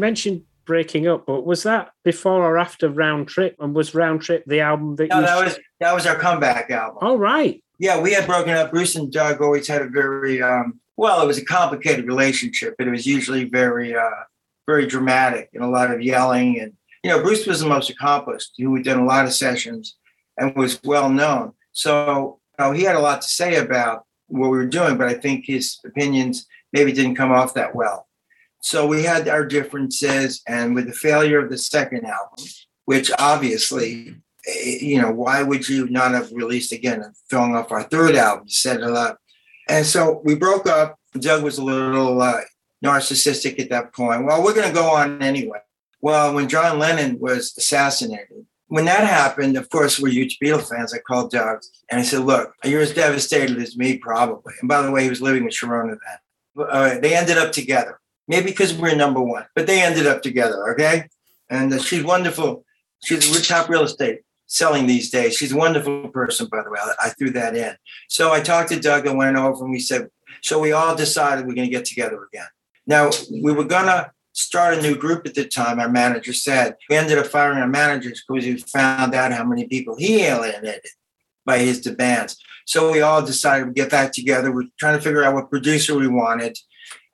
Mentioned breaking up, but was that before or after Round Trip? And was Round Trip the album that No, you? that was that was our comeback album. All right. Yeah, we had broken up. Bruce and Doug always had a very um, well. It was a complicated relationship, but it was usually very, uh, very dramatic and a lot of yelling. And you know, Bruce was the most accomplished. Who had done a lot of sessions and was well known. So you know, he had a lot to say about what we were doing, but I think his opinions maybe didn't come off that well. So we had our differences, and with the failure of the second album, which obviously eh, you know, why would you not have released again and filling off our third album, set it up? And so we broke up. Doug was a little uh, narcissistic at that point. Well, we're going to go on anyway. Well, when John Lennon was assassinated, when that happened, of course, we're huge Beatles fans. I called Doug and I said, Look, you're as devastated as me, probably. And by the way, he was living with Sharona then. Uh, they ended up together, maybe because we're number one, but they ended up together, okay? And uh, she's wonderful. She's a top real estate selling these days. She's a wonderful person, by the way. I, threw that in. So I talked to Doug and went over and we said, so we all decided we're going to get together again. Now, we were going to start a new group at the time, our manager said. We ended up firing our managers because we found out how many people he alienated by his demands. So we all decided to get back together. We're trying to figure out what producer we wanted.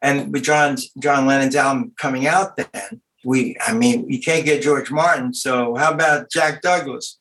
And with John's, John Lennon's album coming out then, we, I mean, you can't get George Martin. So how about Jack Douglas?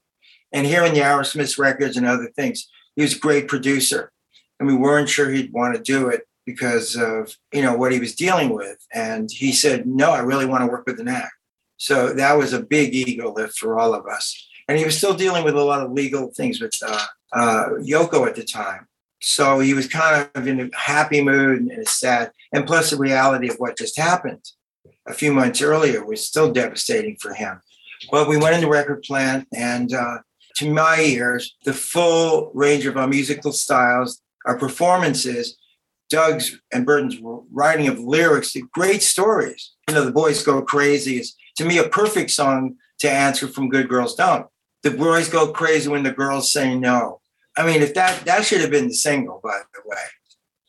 And hearing the Aerosmith records and other things, he was a great producer. And we weren't sure he'd want to do it because of, you know, what he was dealing with. And he said, no, I really want to work with the Knack. So that was a big ego lift for all of us. And he was still dealing with a lot of legal things with uh, uh, Yoko at the time. So he was kind of in a happy mood and sad. And plus the reality of what just happened a few months earlier was still devastating for him. But we went in the record plant, and uh, to my ears, the full range of our musical styles, our performances, Doug's and Berton's writing of lyrics, great stories. You know, The Boys Go Crazy is, to me, a perfect song to answer from Good Girls Don't. The boys go crazy when the girls say no. I mean, if that that should have been the single, by the way.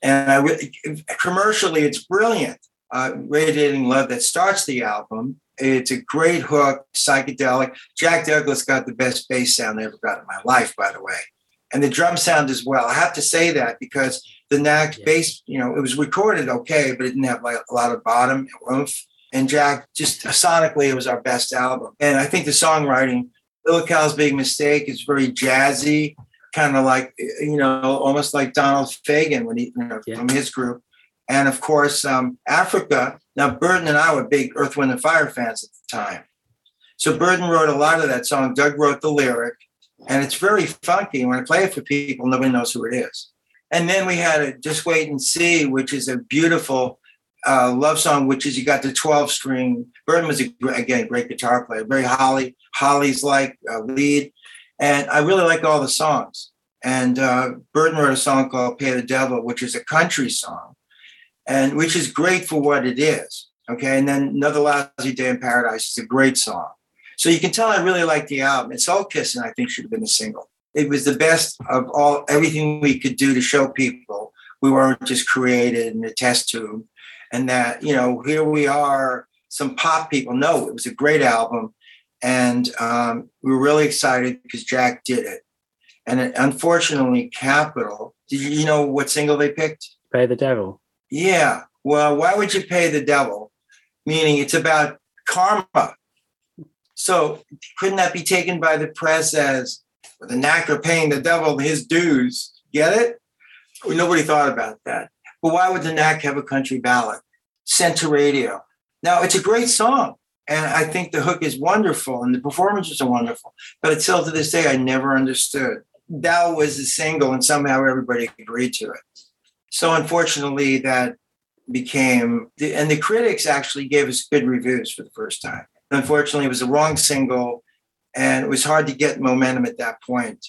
And I, commercially, it's brilliant. Uh, Radiating Love that starts the album. It's a great hook, psychedelic. Jack Douglas got the best bass sound I ever got in my life, by the way. And the drum sound as well. I have to say that because the Knack Yeah. bass, you know, it was recorded okay, but it didn't have like a lot of bottom oomph. And Jack, just sonically, it was our best album. And I think the songwriting, Little Cal's Big Mistake, is very jazzy, kind of like, you know, almost like Donald Fagen when he, you know, Yeah. from his group. And of course, um, Africa. Now, Berton and I were big Earth, Wind, and Fire fans at the time. So Berton wrote a lot of that song. Doug wrote the lyric, and it's very funky. When I play it for people, nobody knows who it is. And then we had a Just Wait and See, which is a beautiful uh, love song, which is you got the 12 string. Berton was, a, again, a great guitar player, very Holly, Holly's like uh, lead. And I really like all the songs. And uh, Berton wrote a song called Pay the Devil, which is a country song, and which is great for what it is. Okay. And then Another Lousy Day in Paradise is a great song. So you can tell I really like the album. It's Soul Kissing, I think, should have been a single. It was the best of all everything we could do to show people we weren't just created in a test tube and that, you know, here we are, some pop people. No, it was a great album. And um, we were really excited because Jack did it. And it, unfortunately, Capitol, did you, you know what single they picked? Pay the devil. Yeah. Well, why would you pay the devil? Meaning it's about karma. So couldn't that be taken by the press as the knacker paying the devil his dues? Get it? Nobody thought about that. But why would the knack have a country ballad sent to radio? Now it's a great song. And I think the hook is wonderful and the performances are wonderful. But still to this day, I never understood. That was the single, and somehow everybody agreed to it. So unfortunately, that became and the critics actually gave us good reviews for the first time. Unfortunately, it was the wrong single, and it was hard to get momentum at that point.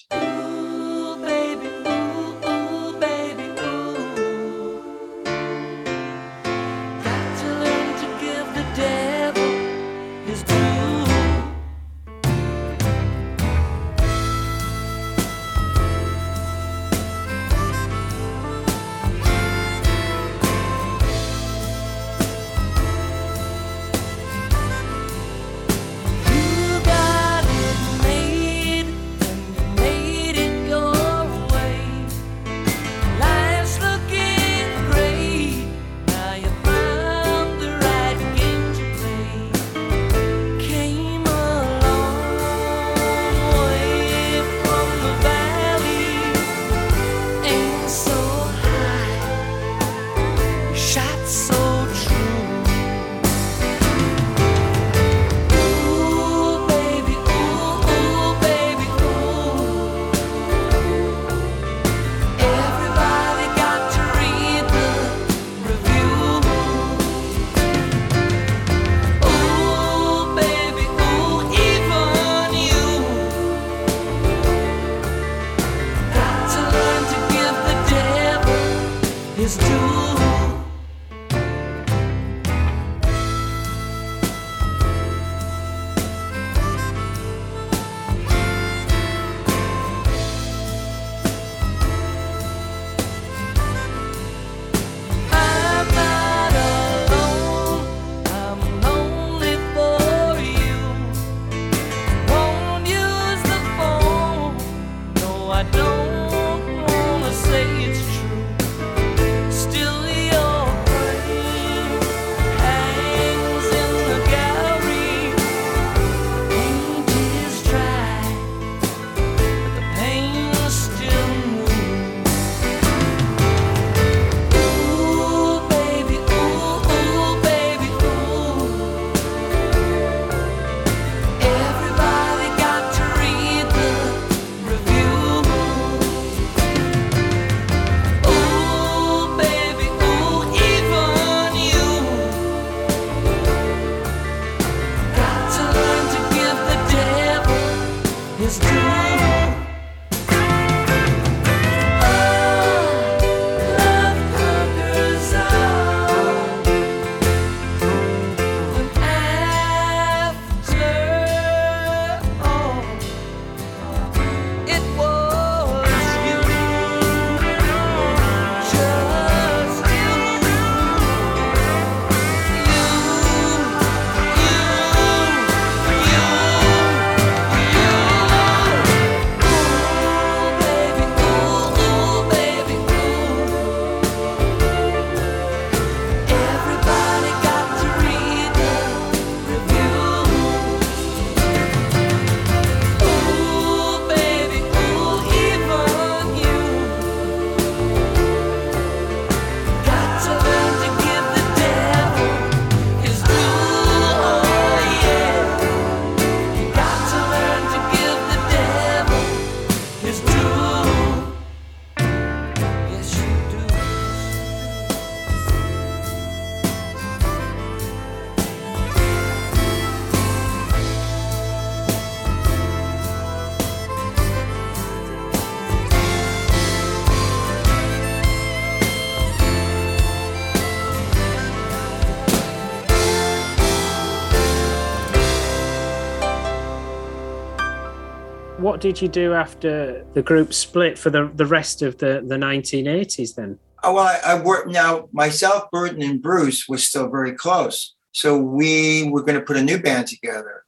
What did you do after the group split for the, the rest of the, the 1980s then? Oh, well, I, I worked now myself, Berton, and Bruce was still very close. So we were going to put a new band together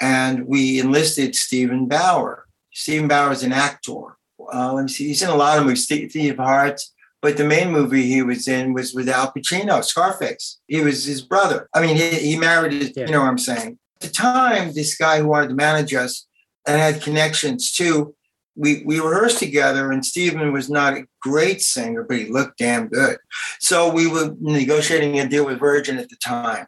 and we enlisted Steven Bauer. Steven Bauer is an actor. Uh, let me see, he's in a lot of movies, Thief of Hearts, but the main movie he was in was with Al Pacino, Scarface. He was his brother. I mean, he, he married his, Yeah. you know what I'm saying? At the time, this guy who wanted to manage us and had connections too, we, we rehearsed together and Steven was not a great singer, but he looked damn good. So we were negotiating a deal with Virgin at the time.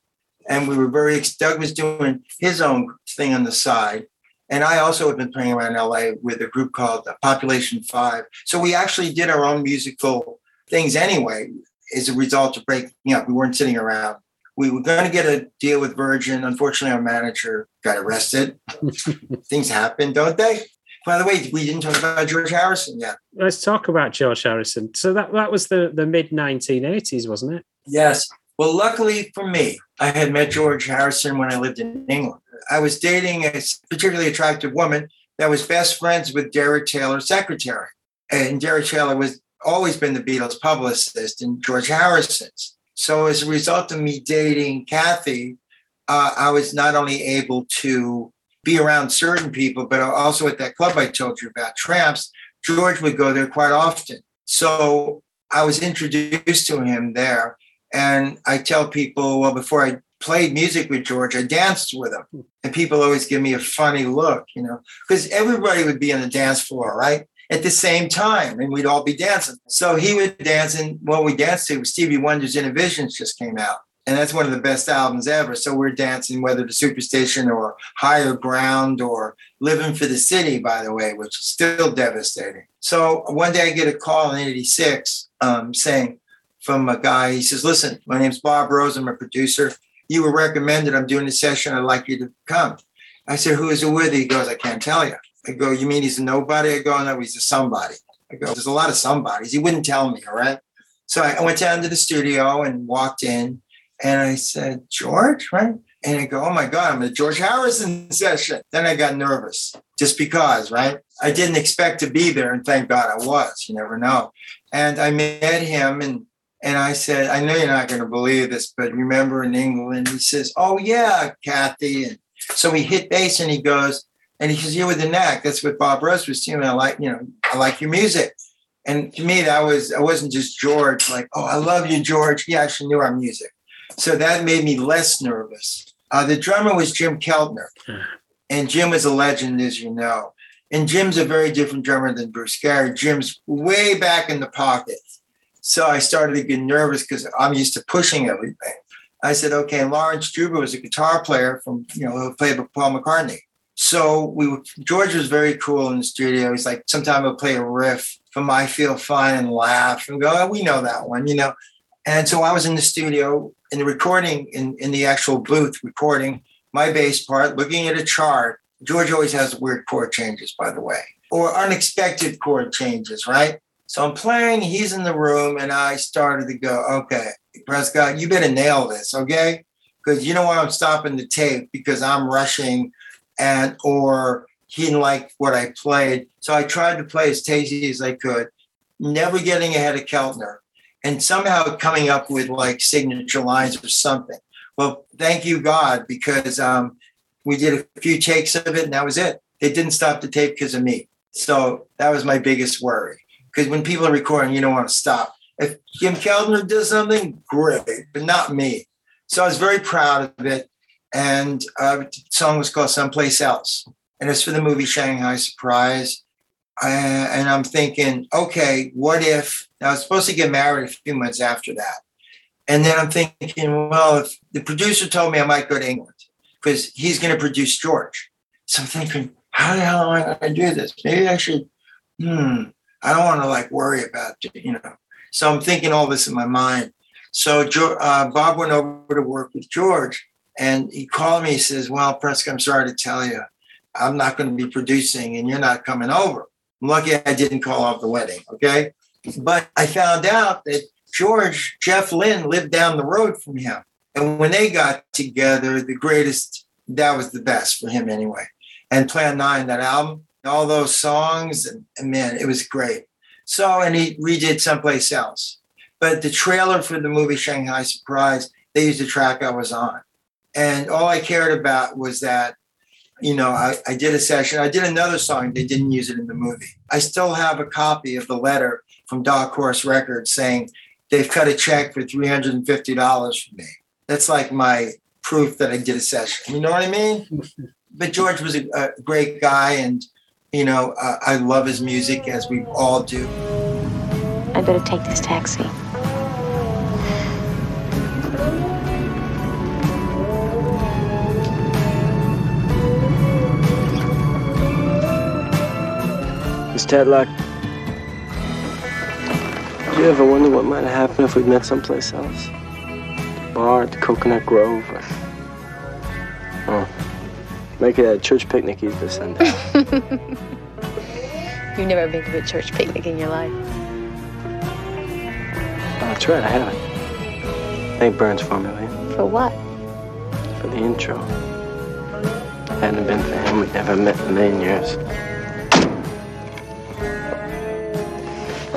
And we were very, Doug was doing his own thing on the side. And I also had been playing around LA with a group called Population Five. So we actually did our own musical things anyway as a result of breaking up. We weren't sitting around. We were going to get a deal with Virgin. Unfortunately, our manager got arrested. Things happen, don't they? By the way, we didn't talk about George Harrison yet. Let's talk about George Harrison. So that, that was the, the mid 1980s, wasn't it? Yes. Well, luckily for me, I had met George Harrison when I lived in England. I was dating a particularly attractive woman that was best friends with Derek Taylor's secretary. And Derek Taylor was always been the Beatles publicist and George Harrison's. So as a result of me dating Kathy, uh, I was not only able to be around certain people, but also at that club I told you about, Tramps, George would go there quite often. So I was introduced to him there. And I tell people, well, before I played music with George, I danced with him. And people always give me a funny look, you know, because everybody would be on the dance floor, right? At the same time, and we'd all be dancing. So he would dance, and what we danced to was Stevie Wonder's Innervisions just came out. And that's one of the best albums ever. So we're dancing whether to Superstition or Higher Ground or Living for the City, by the way, which is still devastating. So one day I get a call in 86 um, saying, from a guy. He says, Listen, my name's Bob Rose. I'm a producer. You were recommended. I'm doing a session. I'd like you to come. I said, Who is it with? He goes, I can't tell you. I go, You mean he's a nobody? I go, No, he's a somebody. I go, There's a lot of somebodies. He wouldn't tell me. All right. So I went down to the studio and walked in and I said, George, right? And I go, Oh my God, I'm at a George Harrison session. Then I got nervous just because, right? I didn't expect to be there. And thank God I was. You never know. And I met him and and I said, I know you're not going to believe this, but remember in England, he says, Oh, yeah, Kathy. And so we hit bass and he goes, and he says, You're with the knack. That's what Bob Rose was doing. I like, you know, I like your music. And to me, that was, I wasn't just George, like, Oh, I love you, George. He actually knew our music. So that made me less nervous. Uh, the drummer was Jim Keltner. And Jim was a legend, as you know. And Jim's a very different drummer than Bruce Gary. Jim's way back in the pocket. So I started to get nervous because I'm used to pushing everything. I said, okay, Laurence Juber was a guitar player from, you know, who played with Paul McCartney. So we George was very cool in the studio. He's like, sometimes he'll play a riff from I Feel Fine and laugh and go, oh, we know that one, you know. And so I was in the studio in the recording, in, in the actual booth recording my bass part, looking at a chart. George always has weird chord changes, by the way, or unexpected chord changes, right? So I'm playing, he's in the room, and I started to go, okay, Prescott, you better nail this, okay? Because you don't want him stopping the tape because I'm rushing and or he didn't like what I played. So I tried to play as tasty as I could, never getting ahead of Keltner, and somehow coming up with like signature lines or something. Well, thank you, God, because um, we did a few takes of it and that was it. It didn't stop the tape because of me. So that was my biggest worry. Because when people are recording, you don't want to stop. If Jim Keltner does something, great, but not me. So I was very proud of it. And uh, the song was called Someplace Else. And it's for the movie Shanghai Surprise. Uh, and I'm thinking, okay, what if I was supposed to get married a few months after that? And then I'm thinking, well, if the producer told me I might go to England because he's going to produce George. So I'm thinking, how the hell am I going to do this? Maybe I should, hmm, I don't want to like worry about you know. So I'm thinking all this in my mind. So uh, Bob went over to work with George and he called me. He says, well, Prescott, I'm sorry to tell you, I'm not going to be producing and you're not coming over. I'm lucky I didn't call off the wedding. Okay. But I found out that George, Jeff Lynne lived down the road from him. And when they got together, the greatest, that was the best for him anyway. And Plan 9, that album, all those songs, and, and man, it was great. So, and he redid someplace else. But the trailer for the movie Shanghai Surprise, they used the track I was on. And all I cared about was that, you know, I, I did a session. I did another song. They didn't use it in the movie. I still have a copy of the letter from Dark Horse Records saying they've cut a check for $350 for me. That's like my proof that I did a session. You know what I mean? but George was a, a great guy, and you know uh, I love his music as we all do. I better take this taxi. Miss Tedlock, did you ever wonder what might have happened if we'd met someplace else? The bar at the Coconut Grove? Or... Oh, make it a church picnic either Sunday. You've never been to a church picnic in your life. Oh, that's right, I haven't. Thank Burns for me, will? For what? For the intro. Hadn't been for him, we'd never met in a million years.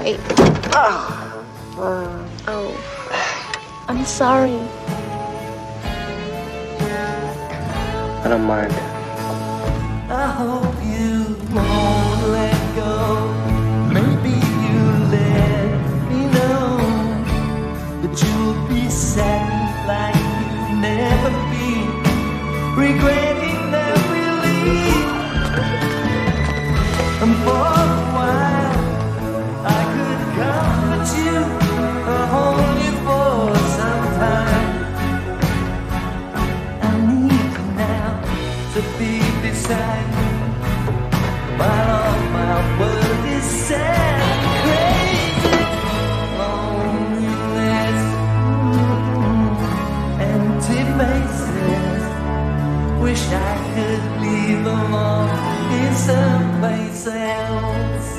Wait. Oh. oh. I'm sorry. I don't mind. I beside me. While all my world is sad and crazy, loneliness, empty faces. Wish I could leave them all in someplace else.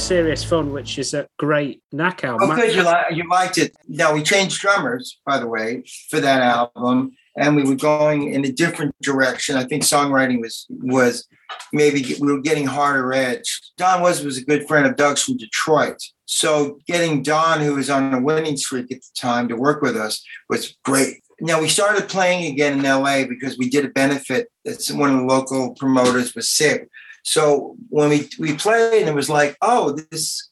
Serious Fun, which is a great Knack album. Oh, good. You, li- you liked it. Now, we changed drummers, by the way, for that album, and we were going in a different direction. I think songwriting was was maybe we were getting harder edge. Don was was a good friend of Doug's from Detroit. So getting Don, who was on a winning streak at the time, to work with us was great. Now we started playing again in LA because we did a benefit. That's one of the local promoters was sick. So when we we played, it was like, oh, this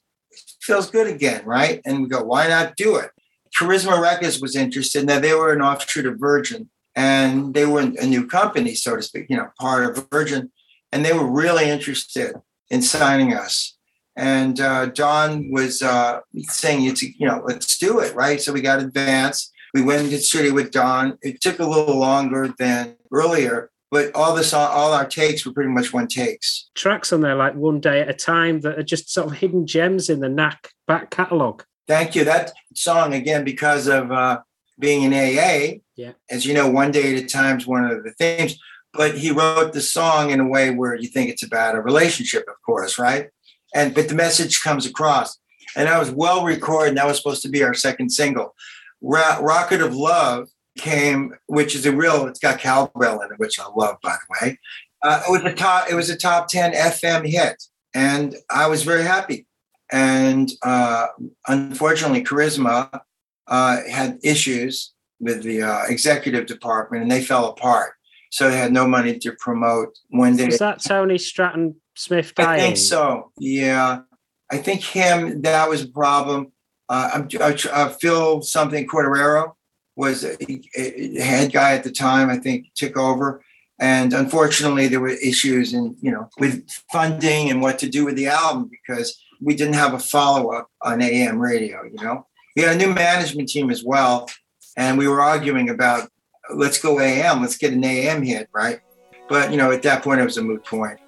feels good again, right? And we go, why not do it? Charisma Records was interested. Now they were an offshoot of Virgin, and they were a new company, so to speak, you know, part of Virgin, and they were really interested in signing us. And uh, Don was uh, saying, "It's you know, let's do it, right?" So we got advanced. We went into the studio with Don. It took a little longer than earlier, but all this, all our takes were pretty much one takes. Tracks on there like One Day at a Time that are just sort of hidden gems in the Knack back catalogue. Thank you. That song again because of uh, being in AA. Yeah. As you know, one day at a time is one of the themes. But he wrote the song in a way where you think it's about a relationship, of course, right? And but the message comes across. And that was well recorded. That was supposed to be our second single. Rocket of Love came, which is a real. It's got cowbell in it, which I love, by the way. Uh, it was a top. It was a top ten FM hit, and I was very happy. And uh, unfortunately, Charisma uh, had issues with the uh, executive department, and they fell apart. So they had no money to promote when they. Was that Tony Stratton Smith I think so. Yeah, I think him. That was a problem. Uh, I'm, I, uh, Phil something Corderero was a, a head guy at the time. I think took over, and unfortunately, there were issues in you know with funding and what to do with the album because we didn't have a follow up on AM radio. You know, we had a new management team as well, and we were arguing about let's go AM, let's get an AM hit, right? But you know, at that point, it was a moot point.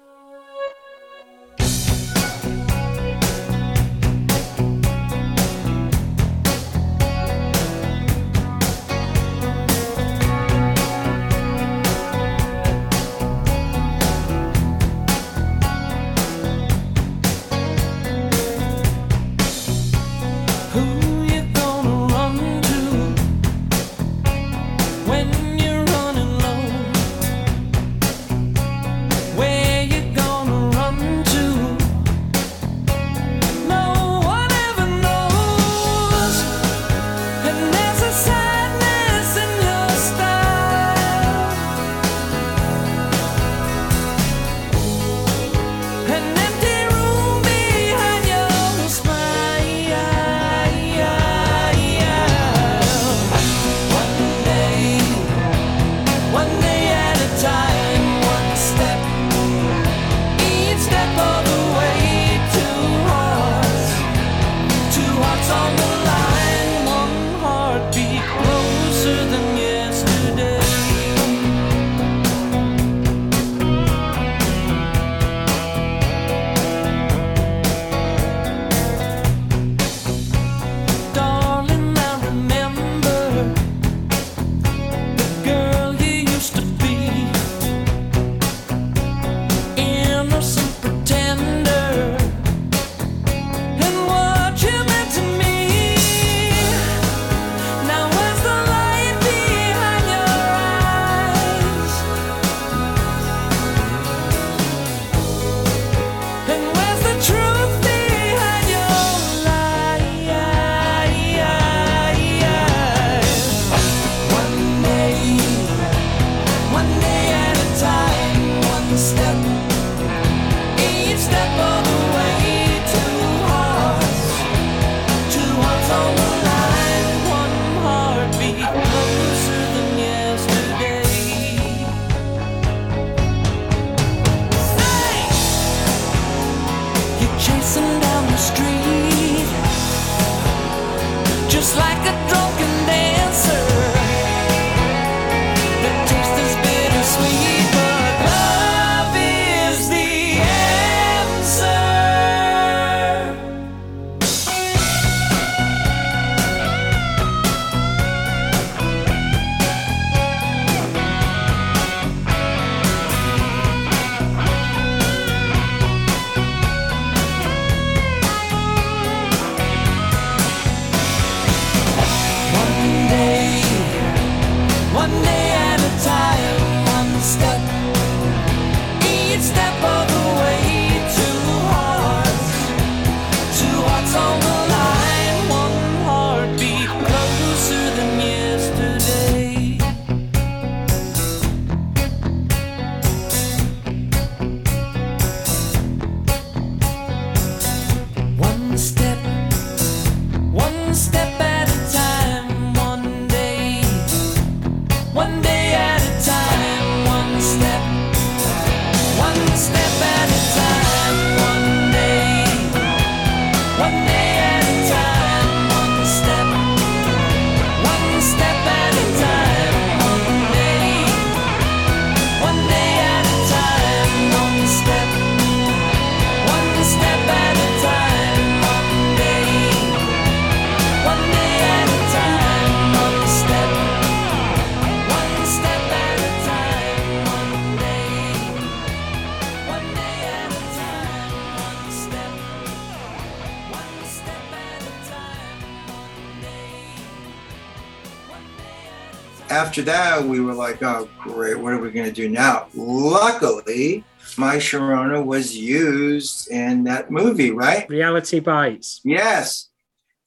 After that, we were like, oh, great, what are we going to do now? Luckily, My Sharona was used in that movie, right? Reality bites. Yes.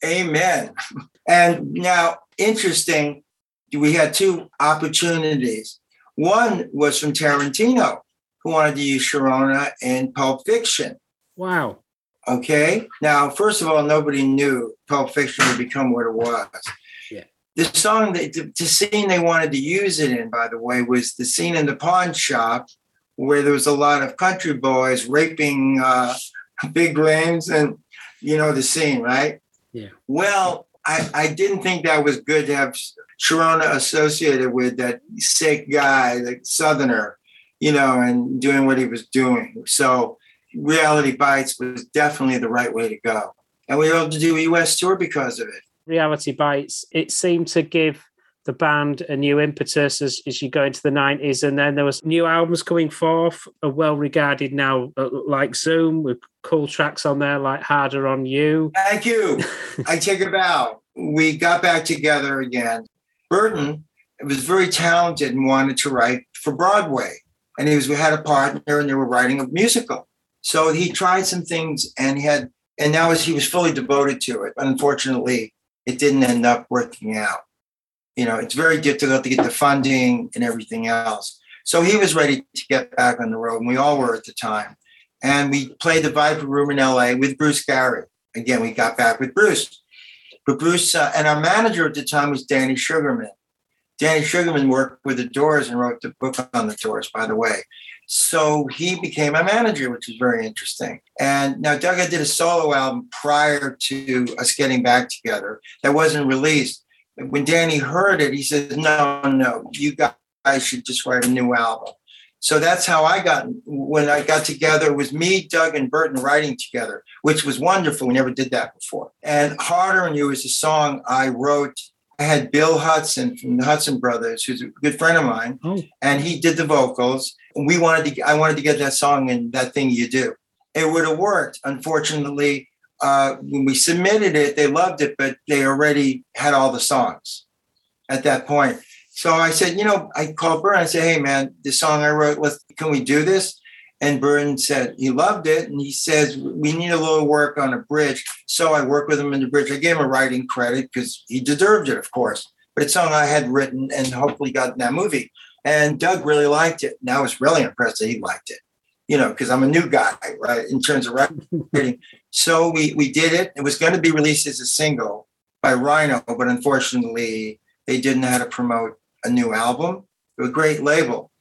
Amen. And now, interesting, we had two opportunities. One was from Tarantino, who wanted to use Sharona in Pulp Fiction. Wow. Okay. Now, first of all, nobody knew Pulp Fiction would become what it was. The song, that, the, the scene they wanted to use it in, by the way, was the scene in the pawn shop where there was a lot of country boys raping uh, big lames and, you know, the scene, right? Yeah. Well, I, I didn't think that was good to have Sharona associated with that sick guy, the southerner, you know, and doing what he was doing. So Reality Bites was definitely the right way to go. And we were able to do a US tour because of it. Reality bites. It seemed to give the band a new impetus as, as you go into the 90s and then there was new albums coming forth are well regarded now uh, like zoom with cool tracks on there like harder on you Thank you. I take a bow. We got back together again. Berton was very talented and wanted to write for Broadway. And he was we had a partner and they were writing a musical. So he tried some things and he had and now he was fully devoted to it. Unfortunately, it didn't end up working out. You know, it's very difficult to get the funding and everything else. So he was ready to get back on the road, and we all were at the time. And we played the Viper Room in LA with Bruce Gary. Again, we got back with Bruce. But Bruce uh, and our manager at the time was Danny Sugarman. Danny Sugarman worked with the Doors and wrote the book on the Doors, by the way. So he became a manager, which was very interesting. And now Doug had did a solo album prior to us getting back together that wasn't released. When Danny heard it, he said, "No, no, you guys should just write a new album." So that's how I got when I got together. It was me, Doug, and Berton writing together, which was wonderful. We never did that before. And Harder on You is a song I wrote. I had Bill Hudson from the Hudson Brothers, who's a good friend of mine, Oh. and he did the vocals. And we wanted to. I wanted to get that song in that thing you do. It would have worked. Unfortunately, uh, when we submitted it, they loved it, but they already had all the songs at that point. So I said, you know, I called Berton. I said, hey man, the song I wrote, let's can we do this? And Berton said he loved it, and he says we need a little work on a bridge. So I worked with him in the bridge. I gave him a writing credit because he deserved it, of course. But it's a song I had written and hopefully got in that movie. And Doug really liked it. And I was really impressed that he liked it. You know, because I'm a new guy, right? In terms of writing. so we we did it. It was going to be released as a single by Rhino, but unfortunately they didn't know how to promote a new album. It was a great label.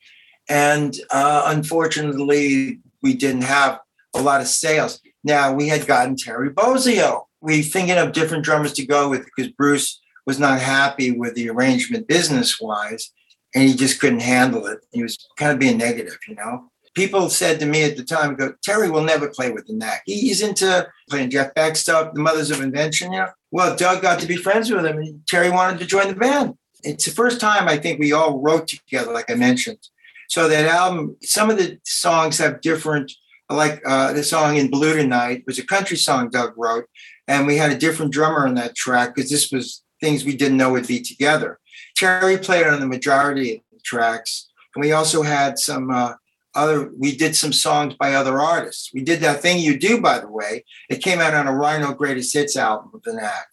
And uh, unfortunately, we didn't have a lot of sales. Now we had gotten Terry Bozzio. We thinking of different drummers to go with because Bruce was not happy with the arrangement business wise, and he just couldn't handle it. He was kind of being negative, you know. People said to me at the time, "Go Terry will never play with the Knack. He's into playing Jeff Beck stuff, the Mothers of Invention." You know. Well, Doug got to be friends with him, and Terry wanted to join the band. It's the first time I think we all wrote together, like I mentioned. So that album, some of the songs have different, like uh, the song in Blue Tonight was a country song Doug wrote, and we had a different drummer on that track because this was things we didn't know would be together. Terry played on the majority of the tracks, and we also had some uh, other. We did some songs by other artists. We did that thing you do, by the way. It came out on a Rhino Greatest Hits album the Knack.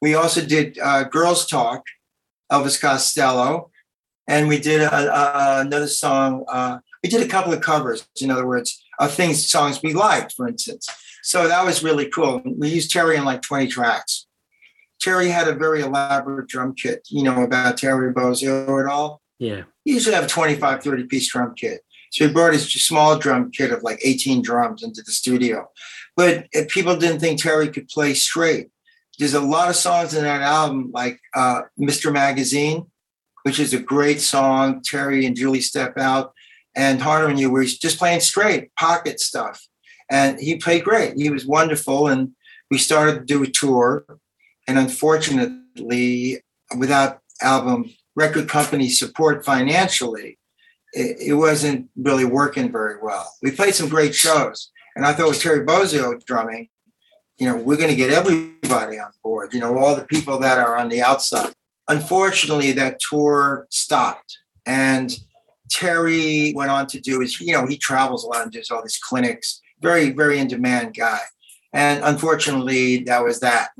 We also did uh, Girls Talk, Elvis Costello, and we did a, a, another song. Uh, we did a couple of covers, in other words, of things songs we liked, for instance. So that was really cool. We used Terry in like 20 tracks. Terry had a very elaborate drum kit, you know, about Terry Bozzio at all. Yeah. He usually have a 25, 30 piece drum kit. So he brought his small drum kit of like 18 drums into the studio. But people didn't think Terry could play straight. There's a lot of songs in that album, like uh, Mr. Magazine, which is a great song. Terry and Julie step out, and Harder on You, where he's just playing straight, pocket stuff. And he played great. He was wonderful. And we started to do a tour. And unfortunately, without album record company support financially, it, it wasn't really working very well. We played some great shows. And I thought with Terry Bozzio drumming, you know, we're going to get everybody on board, you know, all the people that are on the outside. Unfortunately, that tour stopped. And Terry went on to do his, you know, he travels a lot and does all these clinics, very, very in demand guy. And unfortunately, that was that.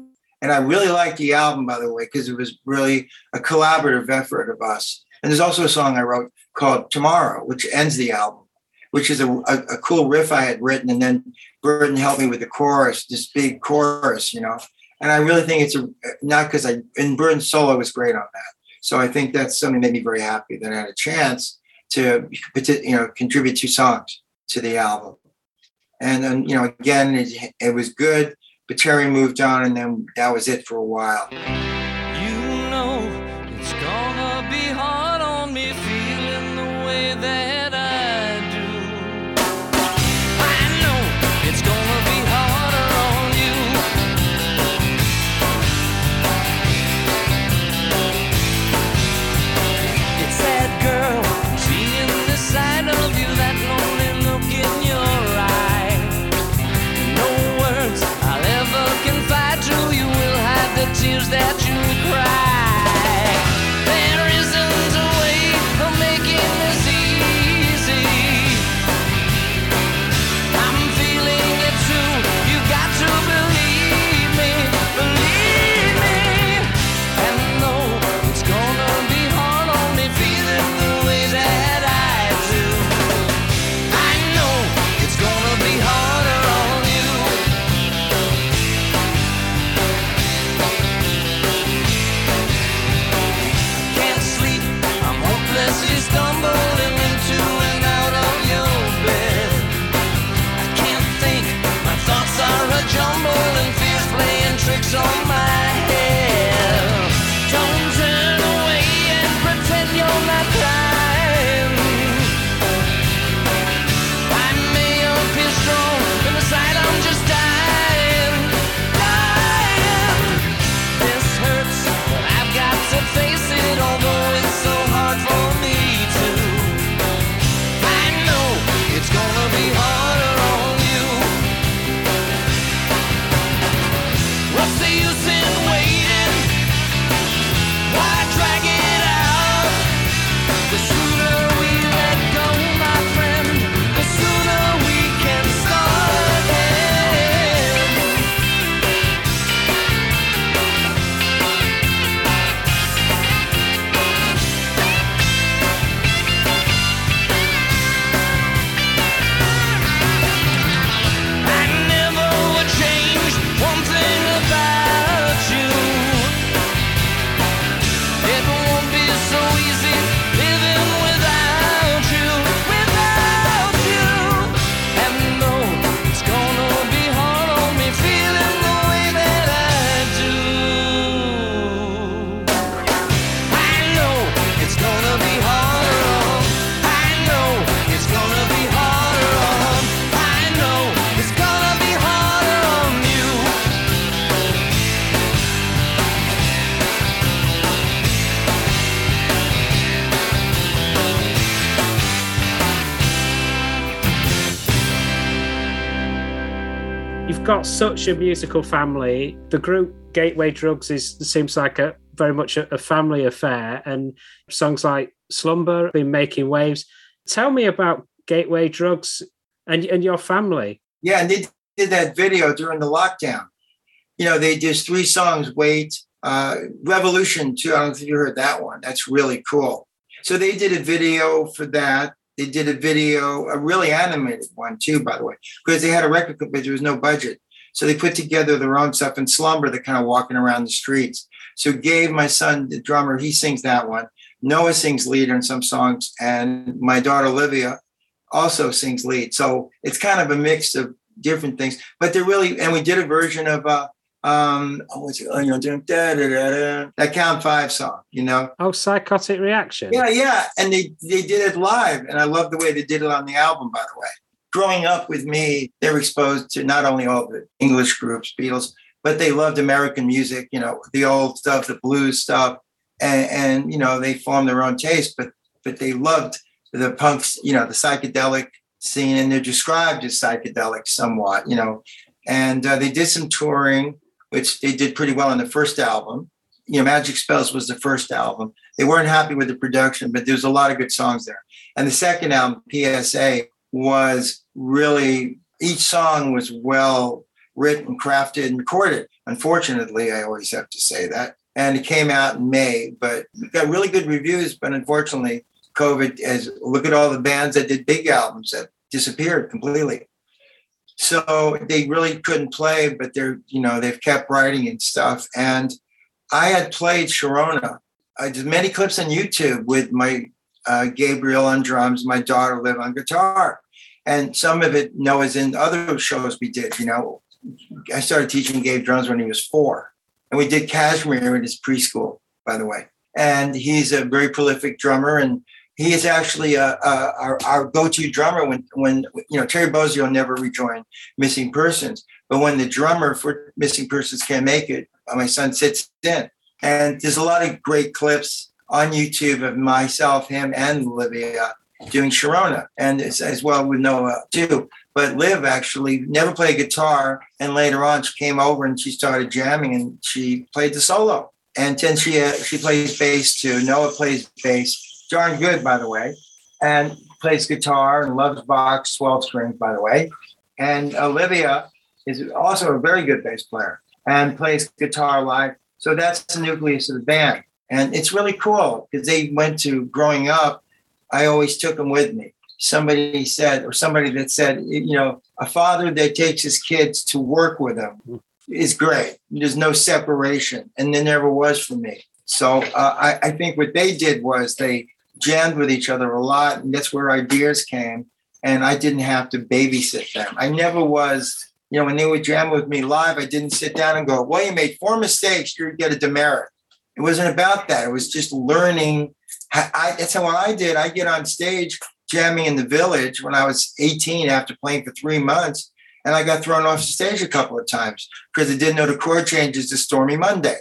And I really liked the album, by the way, because it was really a collaborative effort of us. And there's also a song I wrote called Tomorrow, which ends the album, which is a, a, a cool riff I had written. And then Berton helped me with the chorus, this big chorus, you know. And I really think it's a, not because I, and Berton's solo was great on that. So I think that's something that made me very happy that I had a chance to, you know, contribute two songs to the album. And then, you know, again, it, it was good, but Terry moved on, and then that was it for a while. Such a musical family. The group Gateway Drugs is seems like a very much a, a family affair, and songs like Slumber have been making waves. Tell me about Gateway Drugs and and your family. Yeah, and they did that video during the lockdown. You know, they did three songs, Wait, uh, Revolution, too. I don't think you heard that one. That's really cool. So they did a video for that. They did a video, a really animated one, too, by the way, because they had a record, but there was no budget. So they put together their own stuff in Slumber. They're kind of walking around the streets. So Gabe, my son, the drummer, he sings that one. Noah sings lead on some songs, and my daughter Olivia also sings lead. So it's kind of a mix of different things. But they're really, and we did a version of uh, um, oh, what's it, you know, da, da, da, da, that Count Five song, you know. Oh, Psychotic Reaction. Yeah, yeah, and they they did it live, and I love the way they did it on the album. By the way, growing up with me, they were exposed to not only all the English groups, Beatles, but they loved American music. You know, the old stuff, the blues stuff, and, and you know they formed their own taste, but but they loved the punks. You know, the psychedelic scene, and they're described as psychedelic somewhat. You know, and uh, they did some touring, which they did pretty well on the first album. you know, Magic Spells was the first album. They weren't happy with the production, but there's a lot of good songs there. And the second album, PSA, was really each song was well written, crafted, and recorded. Unfortunately, I always have to say that. And it came out in May, but got really good reviews. But unfortunately, COVID has look at all the bands that did big albums that disappeared completely. So they really couldn't play, but they're, you know, they've kept writing and stuff. And I had played Sharona. I did many clips on YouTube with my uh, Gabriel on drums, my daughter Liv on guitar. And some of it, you know, in other shows we did. You know, I started teaching Gabe drums when he was four. And we did Kashmir in his preschool, by the way. And he's a very prolific drummer. And he is actually uh uh our, our go-to drummer when, when, you know, Terry Bozzio never rejoined Missing Persons. But when the drummer for Missing Persons can't make it, uh, my son sits in. And there's a lot of great clips on YouTube of myself, him, and Olivia doing Sharona, and as well with Noah too. But Liv actually never played guitar, and later on she came over and she started jamming, and she played the solo. And then she uh, she plays bass too. Noah plays bass, darn good by the way, and plays guitar and loves box twelve strings by the way. And Olivia is also a very good bass player and plays guitar live. So that's the nucleus of the band. And it's really cool because they went to growing up. I always took them with me. Somebody said, or somebody that said, you know, a father that takes his kids to work with him is great. There's no separation. And there never was for me. So uh, I, I think what they did was they jammed with each other a lot. And that's where ideas came. And I didn't have to babysit them. I never was you know, when they would jam with me live, I didn't sit down and go, well, you made four mistakes, you get a demerit. It wasn't about that. It was just learning. How, I, that's how I did. I get on stage jamming in the village when I was 18 after playing for three months. And I got thrown off the stage a couple of times because I didn't know the chord changes to Stormy Monday.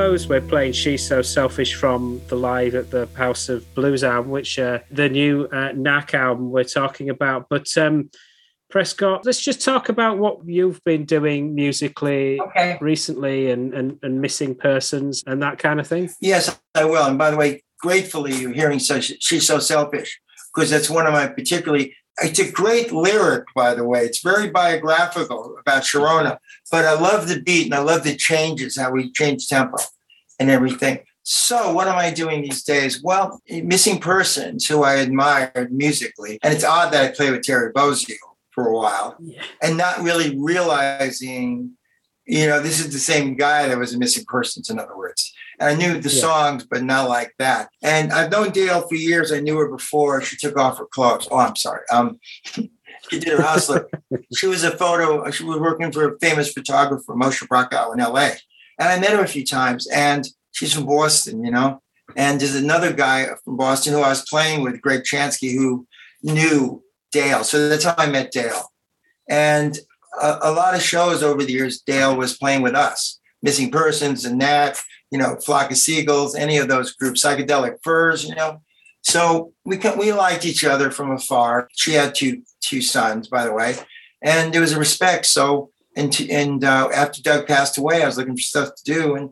Close, we're playing She's So Selfish from the live at the House of Blues album, which uh, the new uh, Knack album we're talking about. But um, Prescott, let's just talk about what you've been doing musically Okay. recently and, and, and missing persons and that kind of thing. Yes, I will. And by the way, gratefully you're hearing such she's so selfish because that's one of my particularly it's a great lyric, by the way. It's very biographical about Sharona, but I love the beat and I love the changes, how we change tempo and everything. So, what am I doing these days? Well, missing persons who I admired musically, and it's odd that I play with Terry Bozzio for a while, Yeah. and not really realizing, you know, this is the same guy that was a missing persons. In other words, and I knew the Yeah. songs, but not like that. And I've known Dale for years. I knew her before she took off her clothes. Oh, I'm sorry. Um, she did her house look. she was a photo. She was working for a famous photographer, Moshe Brakha, in L.A. And I met her a few times. And she's from Boston, you know. And there's another guy from Boston who I was playing with, Greg Chansky, who knew Dale. So that's how I met Dale. And a, a lot of shows over the years, Dale was playing with us, Missing Persons and that, you know, Flock of Seagulls, any of those groups, Psychedelic Furs, you know. So we co- we liked each other from afar. She had two two sons, by the way, and there was a respect. So and t- and uh, after Doug passed away, I was looking for stuff to do, and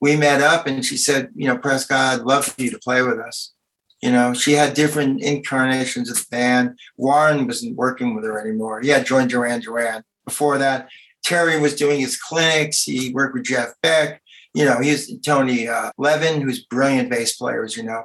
we met up, and she said, you know, Prescott, I'd love for you to play with us. You know, she had different incarnations of the band. Warren wasn't working with her anymore. He had joined Duran Duran. Before that, Terry was doing his clinics. He worked with Jeff Beck. You know, he's Tony uh, Levin, who's brilliant bass player, as you know.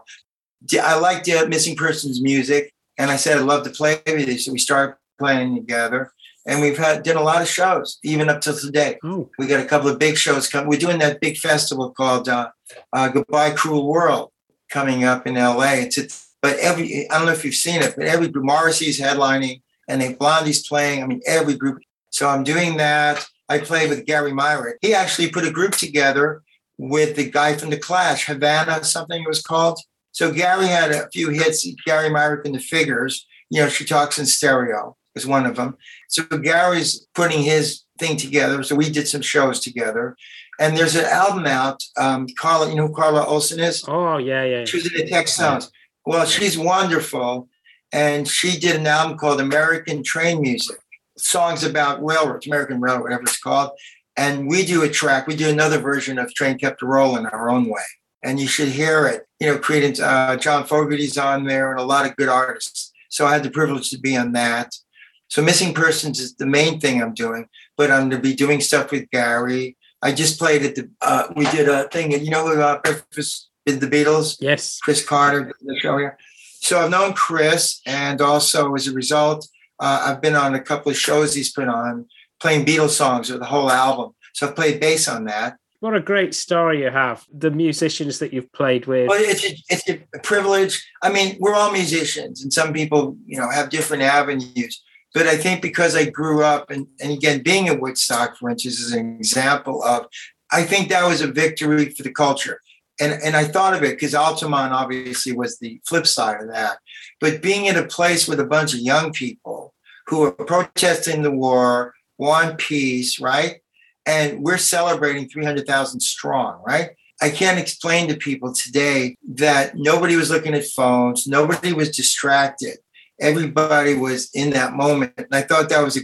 I liked uh, Missing Persons music, and I said I'd love to play with you. So we started playing together, and we've had did a lot of shows, even up till today. Oh, We got a couple of big shows coming. We're doing that big festival called uh, uh, Goodbye Cruel World coming up in LA. It's a, but every I don't know if you've seen it, but every group Morrissey's headlining and then Blondie's playing. I mean, every group. So I'm doing that. I play with Gary Myrick. He actually put a group together with the guy from the Clash, Havana, something it was called. So Gary had a few hits. Gary Myrick and the Figures. You know, she talks in stereo is one of them. So Gary's putting his thing together. So we did some shows together. And there's an album out. Um, Carla, you know who Carla Olsen is? oh yeah, yeah. She was in the Textones. Well, she's wonderful. And she did an album called American Train Music, songs about railroads, American Railroad, whatever it's called. And we do a track, we do another version of Train Kept a Rolling our own way. And you should hear it. You know, Creedence, uh, John Fogerty's on there and a lot of good artists. So I had the privilege to be on that. So Missing Persons is the main thing I'm doing, but I'm going to be doing stuff with Gary. I just played at the, uh, we did a thing, and you know, who uh, Breakfast with the Beatles? Yes. Chris Carter, the show here. So I've known Chris, and also as a result, uh, I've been on a couple of shows he's put on, playing Beatles songs or the whole album. So I've played bass on that. What a great story you have. The musicians that you've played with. Well, it's a, it's a privilege. I mean, we're all musicians, and some people, you know, have different avenues. But I think because I grew up, and, and again, being at Woodstock, for instance, is an example of, I think that was a victory for the culture. And, and I thought of it because Altamont obviously was the flip side of that. But being in a place with a bunch of young people who are protesting the war, want peace, right? And we're celebrating 300,000 strong, right? I can't explain to people today that nobody was looking at phones, nobody was distracted. Everybody was in that moment. And I thought that was a,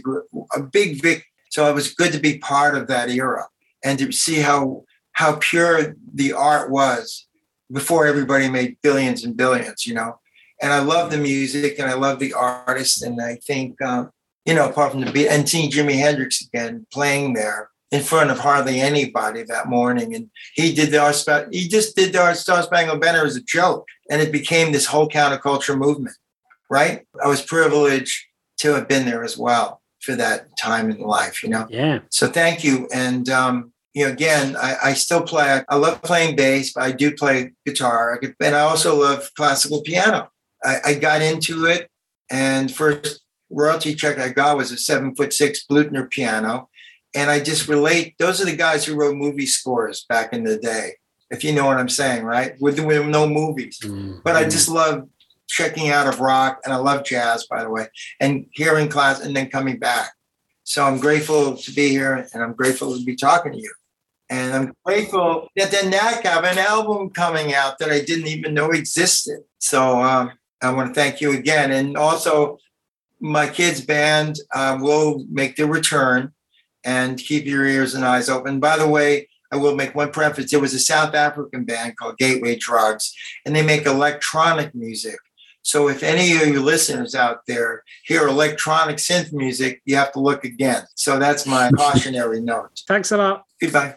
a big vic. So it was good to be part of that era and to see how how pure the art was before everybody made billions and billions, you know. And I love the music and I love the artists. And I think, um, you know, apart from the beat and seeing Jimi Hendrix again playing there in front of hardly anybody that morning. And he did the Art Spa- he just did the Art Star Spangled Banner as a joke. And it became this whole counterculture movement, right? I was privileged to have been there as well for that time in life, you know. yeah. So thank you. And um, you know, again, I, I still play. I love playing bass, but I do play guitar, I could- and I also love classical piano. I, I got into it, and first royalty check I got was a seven foot six Blüthner piano, and I just relate. Those are the guys who wrote movie scores back in the day, if you know what I'm saying, right? With, with no movies, mm-hmm. but I just love checking out of rock, and I love jazz, by the way, and hearing class, and then coming back. So I'm grateful to be here, and I'm grateful to be talking to you. And I'm grateful that the Knack have an album coming out that I didn't even know existed. So um, I want to thank you again. And also, my kids' band uh, will make their return and keep your ears and eyes open. By the way, I will make one preface. It was a South African band called Gateway Drugs, and they make electronic music. So if any of you listeners out there hear electronic synth music, you have to look again. So that's my cautionary note. Thanks a lot. Goodbye.